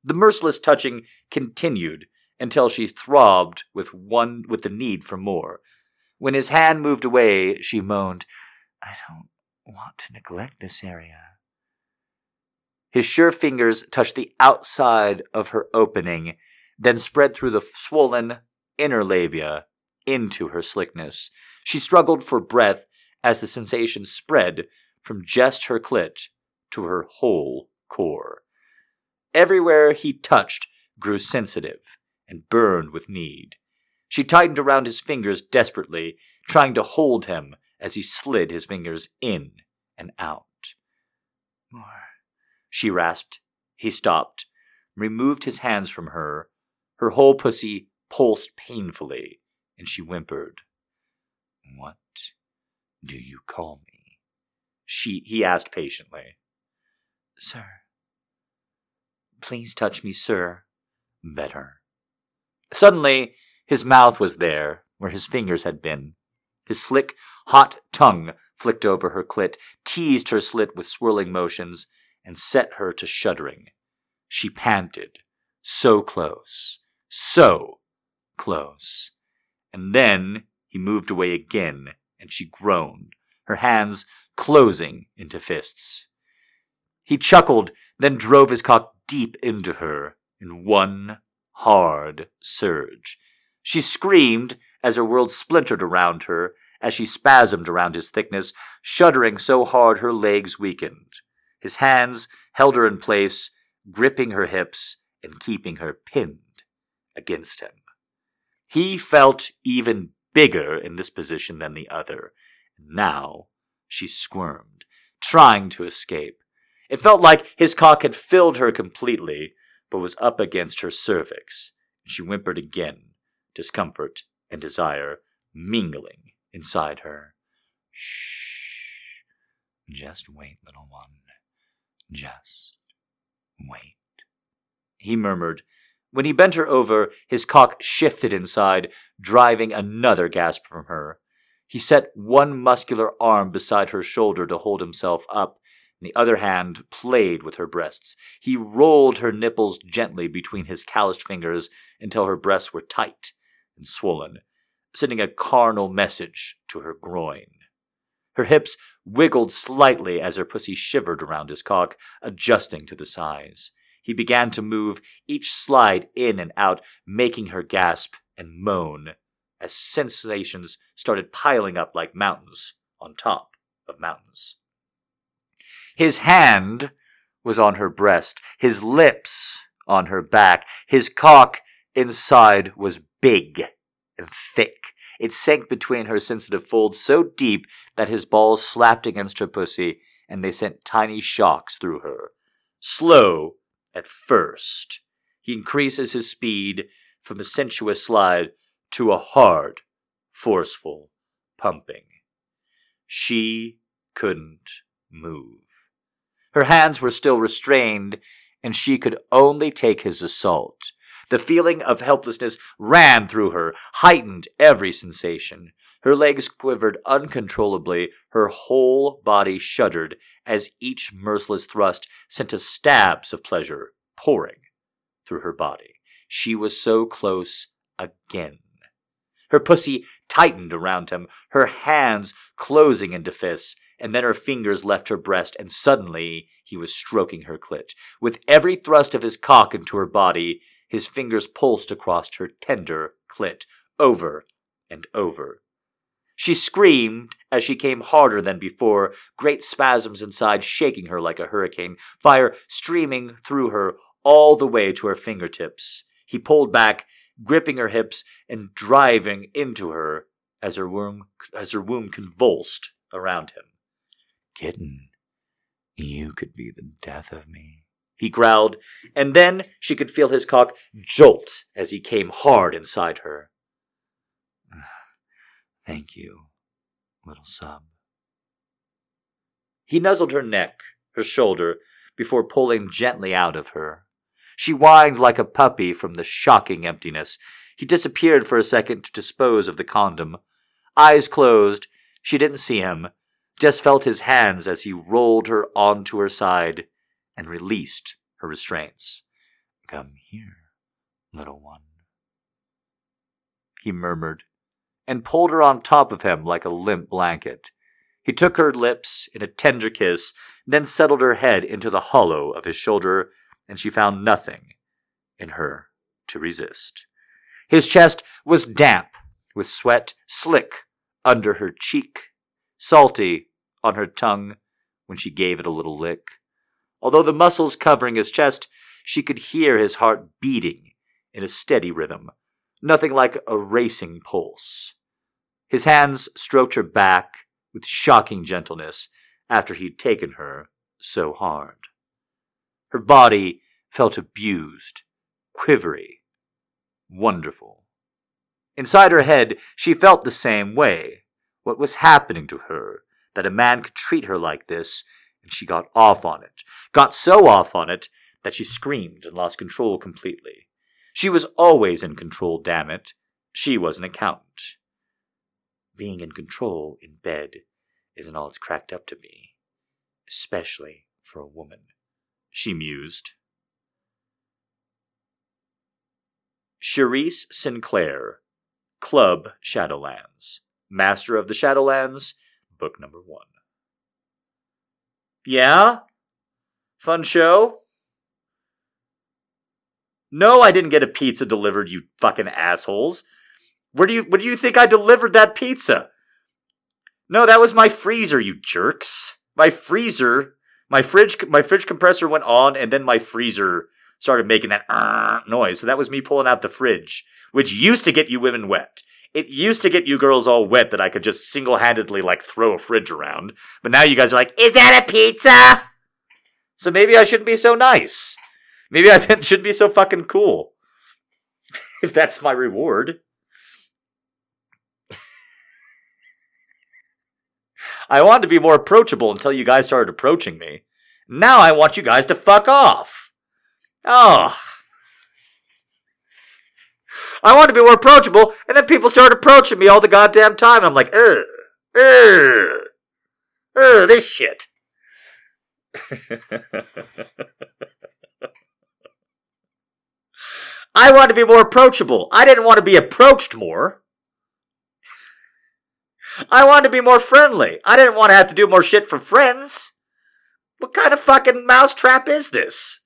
The merciless touching continued until she throbbed with one with the need for more. When his hand moved away, she moaned, I don't want to neglect this area. His sure fingers touched the outside of her opening, then spread through the swollen inner labia into her slickness. She struggled for breath as the sensation spread from just her clit to her whole core. Everywhere he touched grew sensitive and burned with need. She tightened around his fingers desperately, trying to hold him as he slid his fingers in and out. More. She rasped. He stopped, removed his hands from her. Her whole pussy pulsed painfully, and she whimpered. What do you call me? She he asked patiently. Sir. Please touch me, sir. Better. Suddenly, his mouth was there, where his fingers had been. His slick, hot tongue flicked over her clit, teased her slit with swirling motions, and set her to shuddering. She panted, so close, so close. And then he moved away again, and she groaned, her hands closing into fists. He chuckled, then drove his cock deep into her in one hard surge. She screamed as her world splintered around her, as she spasmed around his thickness, shuddering so hard her legs weakened. His hands held her in place, gripping her hips and keeping her pinned against him. He felt even bigger in this position than the other. Now she squirmed, trying to escape. It felt like his cock had filled her completely, but was up against her cervix. And she whimpered again, discomfort and desire mingling inside her. Shh. Just wait, little one. Just wait. He murmured. When he bent her over, his cock shifted inside, driving another gasp from her. He set one muscular arm beside her shoulder to hold himself up, and the other hand played with her breasts. He rolled her nipples gently between his calloused fingers until her breasts were tight and swollen, sending a carnal message to her groin. Her hips wiggled slightly as her pussy shivered around his cock, adjusting to the size. He began to move each slide in and out, making her gasp and moan as sensations started piling up like mountains on top of mountains. His hand was on her breast, his lips on her back, his cock inside was big and thick. It sank between her sensitive folds so deep that his balls slapped against her pussy and they sent tiny shocks through her. Slow at first, he increases his speed from a sensuous slide to a hard, forceful pumping. She couldn't move. Her hands were still restrained, and she could only take his assault. The feeling of helplessness ran through her, heightened every sensation. Her legs quivered uncontrollably, her whole body shuddered as each merciless thrust sent a stabs of pleasure pouring through her body. She was so close again. Her pussy tightened around him, her hands closing into fists, and then her fingers left her breast, and suddenly he was stroking her clit. With every thrust of his cock into her body, his fingers pulsed across her tender clit, over and over. She screamed as she came harder than before, great spasms inside shaking her like a hurricane, fire streaming through her all the way to her fingertips. He pulled back, gripping her hips and driving into her as her womb as her womb convulsed around him. Kitten, you could be the death of me he growled, and then she could feel his cock jolt as he came hard inside her. Thank you, little sub. He nuzzled her neck, her shoulder, before pulling gently out of her. She whined like a puppy from the shocking emptiness. He disappeared for a second to dispose of the condom. Eyes closed, she didn't see him, just felt his hands as he rolled her onto her side and released her restraints. Come here, little one. He murmured, and pulled her on top of him like a limp blanket. He took her lips in a tender kiss, then settled her head into the hollow of his shoulder, and she found nothing in her to resist. His chest was damp with sweat, slick under her cheek, salty on her tongue when she gave it a little lick. Although the muscles covering his chest, she could hear his heart beating in a steady rhythm, nothing like a racing pulse. His hands stroked her back with shocking gentleness after he'd taken her so hard. Her body felt abused, quivery, wonderful. Inside her head, she felt the same way. What was happening to her? That a man could treat her like this, and she got off on it. Got so off on it that she screamed and lost control completely. She was always in control, damn it. She was an accountant. Being in control in bed isn't all it's cracked up to be, especially for a woman, she mused. Cherise Sinclair Club Shadowlands. Master of the Shadowlands, book number one. Yeah? Fun show? No, I didn't get a pizza delivered, you fucking assholes. Where do you where do you think I delivered that pizza? No, that was my freezer, you jerks. My freezer, my fridge my fridge compressor went on and then my freezer started making that uh, noise. So that was me pulling out the fridge, which used to get you women wet. It used to get you girls all wet that I could just single handedly like throw a fridge around. But now you guys are like, is that a pizza? So maybe I shouldn't be so nice. Maybe I shouldn't be so fucking cool. if that's my reward. I wanted to be more approachable until you guys started approaching me. Now I want you guys to fuck off. Oh. I wanted to be more approachable, and then people started approaching me all the goddamn time. And I'm like, ugh, ugh, ugh, this shit. I wanted to be more approachable. I didn't want to be approached more. I wanted to be more friendly. I didn't want to have to do more shit for friends. What kind of fucking mousetrap is this?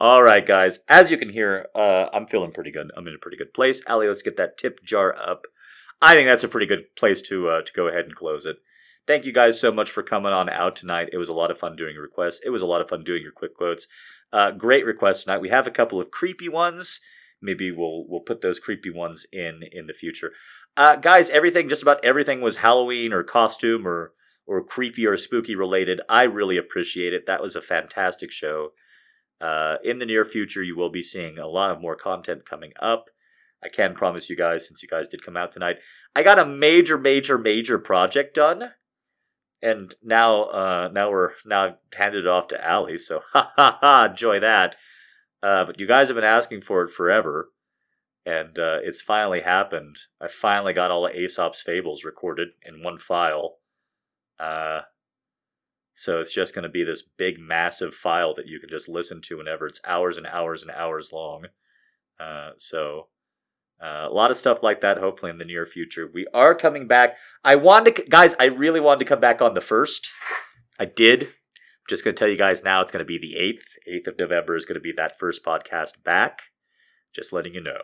All right, guys. As you can hear, uh, I'm feeling pretty good. I'm in a pretty good place. Ali, let's get that tip jar up. I think that's a pretty good place to uh, to go ahead and close it. Thank you guys so much for coming on out tonight. It was a lot of fun doing requests. It was a lot of fun doing your quick quotes. Uh, great requests tonight. We have a couple of creepy ones. Maybe we'll we'll put those creepy ones in in the future. Uh, guys, everything just about everything was Halloween or costume or or creepy or spooky related. I really appreciate it. That was a fantastic show. Uh, in the near future, you will be seeing a lot of more content coming up. I can promise you guys, since you guys did come out tonight, I got a major, major, major project done, and now, uh, now we're now I've handed it off to Ali. So, ha ha ha, enjoy that. Uh, but you guys have been asking for it forever, and uh, it's finally happened. I finally got all of Aesop's fables recorded in one file. Uh, so it's just going to be this big, massive file that you can just listen to whenever. It's hours and hours and hours long. Uh, so uh, a lot of stuff like that, hopefully in the near future. We are coming back. I wanted to, guys, I really wanted to come back on the first. I did. I'm just going to tell you guys now it's going to be the 8th. 8th of November is going to be that first podcast back. Just letting you know.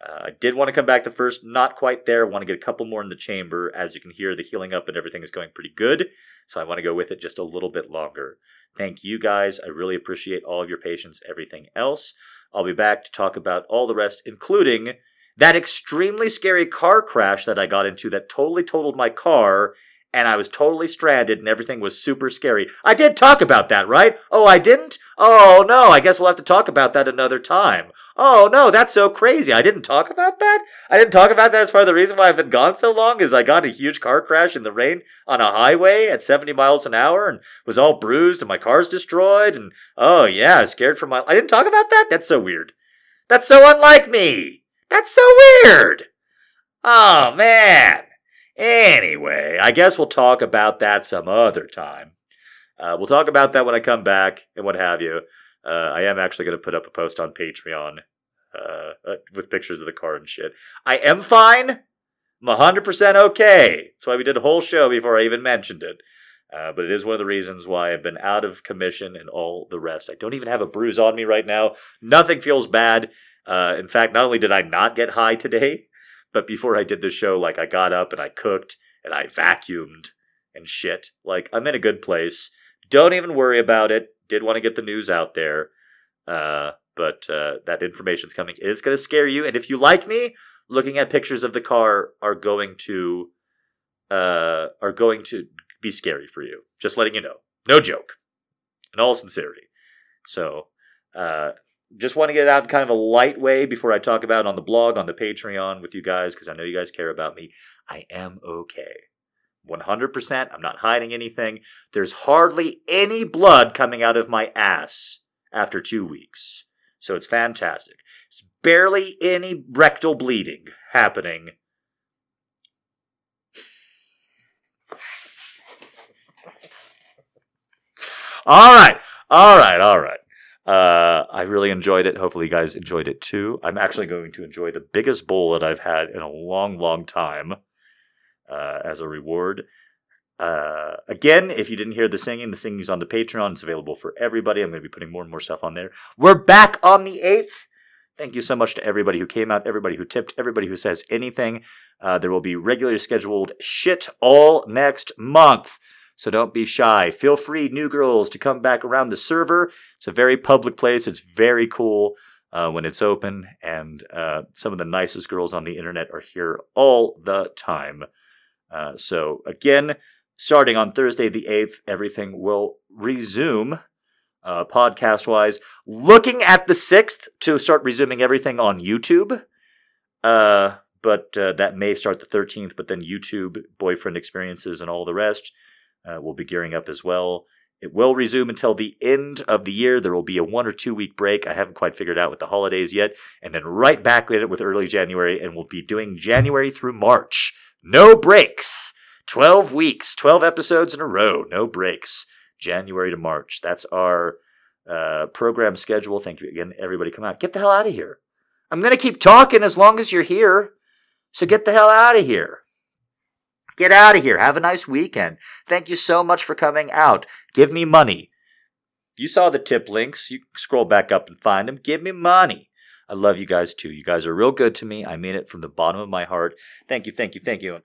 Uh, I did want to come back the first, not quite there. Want to get a couple more in the chamber. As you can hear, the healing up and everything is going pretty good. So I want to go with it just a little bit longer. Thank you guys. I really appreciate all of your patience, everything else. I'll be back to talk about all the rest, including that extremely scary car crash that I got into that totally totaled my car and I was totally stranded and everything was super scary. I did talk about that, right? Oh, I didn't? Oh, no, I guess we'll have to talk about that another time. Oh, no, that's so crazy. I didn't talk about that? I didn't talk about that as part of the reason why I've been gone so long is I got a huge car crash in the rain on a highway at 70 miles an hour and was all bruised and my car's destroyed and oh yeah, I was scared for my I didn't talk about that? That's so weird. That's so unlike me. That's so weird. Oh man. Anyway, I guess we'll talk about that some other time. Uh, we'll talk about that when I come back and what have you. Uh, I am actually going to put up a post on Patreon uh, uh, with pictures of the car and shit. I am fine. I'm 100% okay. That's why we did a whole show before I even mentioned it. Uh, but it is one of the reasons why I've been out of commission and all the rest. I don't even have a bruise on me right now. Nothing feels bad. Uh, in fact, not only did I not get high today, but before I did the show, like I got up and I cooked and I vacuumed and shit. Like I'm in a good place. Don't even worry about it. Did want to get the news out there. Uh, but uh, that information's coming. It's going to scare you. And if you like me, looking at pictures of the car are going to uh, are going to be scary for you. Just letting you know. No joke. In all sincerity. So, uh, just want to get it out in kind of a light way before I talk about it on the blog, on the Patreon with you guys, because I know you guys care about me. I am okay. 100%. I'm not hiding anything. There's hardly any blood coming out of my ass after two weeks. So it's fantastic. There's barely any rectal bleeding happening. All right. All right. All right. Uh, I really enjoyed it. Hopefully, you guys enjoyed it too. I'm actually going to enjoy the biggest bowl that I've had in a long, long time uh, as a reward. Uh, again, if you didn't hear the singing, the singing is on the Patreon. It's available for everybody. I'm going to be putting more and more stuff on there. We're back on the 8th. Thank you so much to everybody who came out, everybody who tipped, everybody who says anything. Uh, there will be regularly scheduled shit all next month. So don't be shy. Feel free, new girls, to come back around the server. It's a very public place. It's very cool uh, when it's open. And uh, some of the nicest girls on the internet are here all the time. Uh, so, again, starting on Thursday the 8th, everything will resume uh, podcast wise. Looking at the 6th to start resuming everything on YouTube. Uh, but uh, that may start the 13th, but then YouTube, boyfriend experiences, and all the rest uh, will be gearing up as well. It will resume until the end of the year. There will be a one or two week break. I haven't quite figured out with the holidays yet. And then right back at it with early January, and we'll be doing January through March. No breaks. 12 weeks, 12 episodes in a row, no breaks. January to March. That's our uh, program schedule. Thank you again, everybody. Come out. Get the hell out of here. I'm going to keep talking as long as you're here. So get the hell out of here. Get out of here. Have a nice weekend. Thank you so much for coming out. Give me money. You saw the tip links. You scroll back up and find them. Give me money. I love you guys too. You guys are real good to me. I mean it from the bottom of my heart. Thank you, thank you, thank you.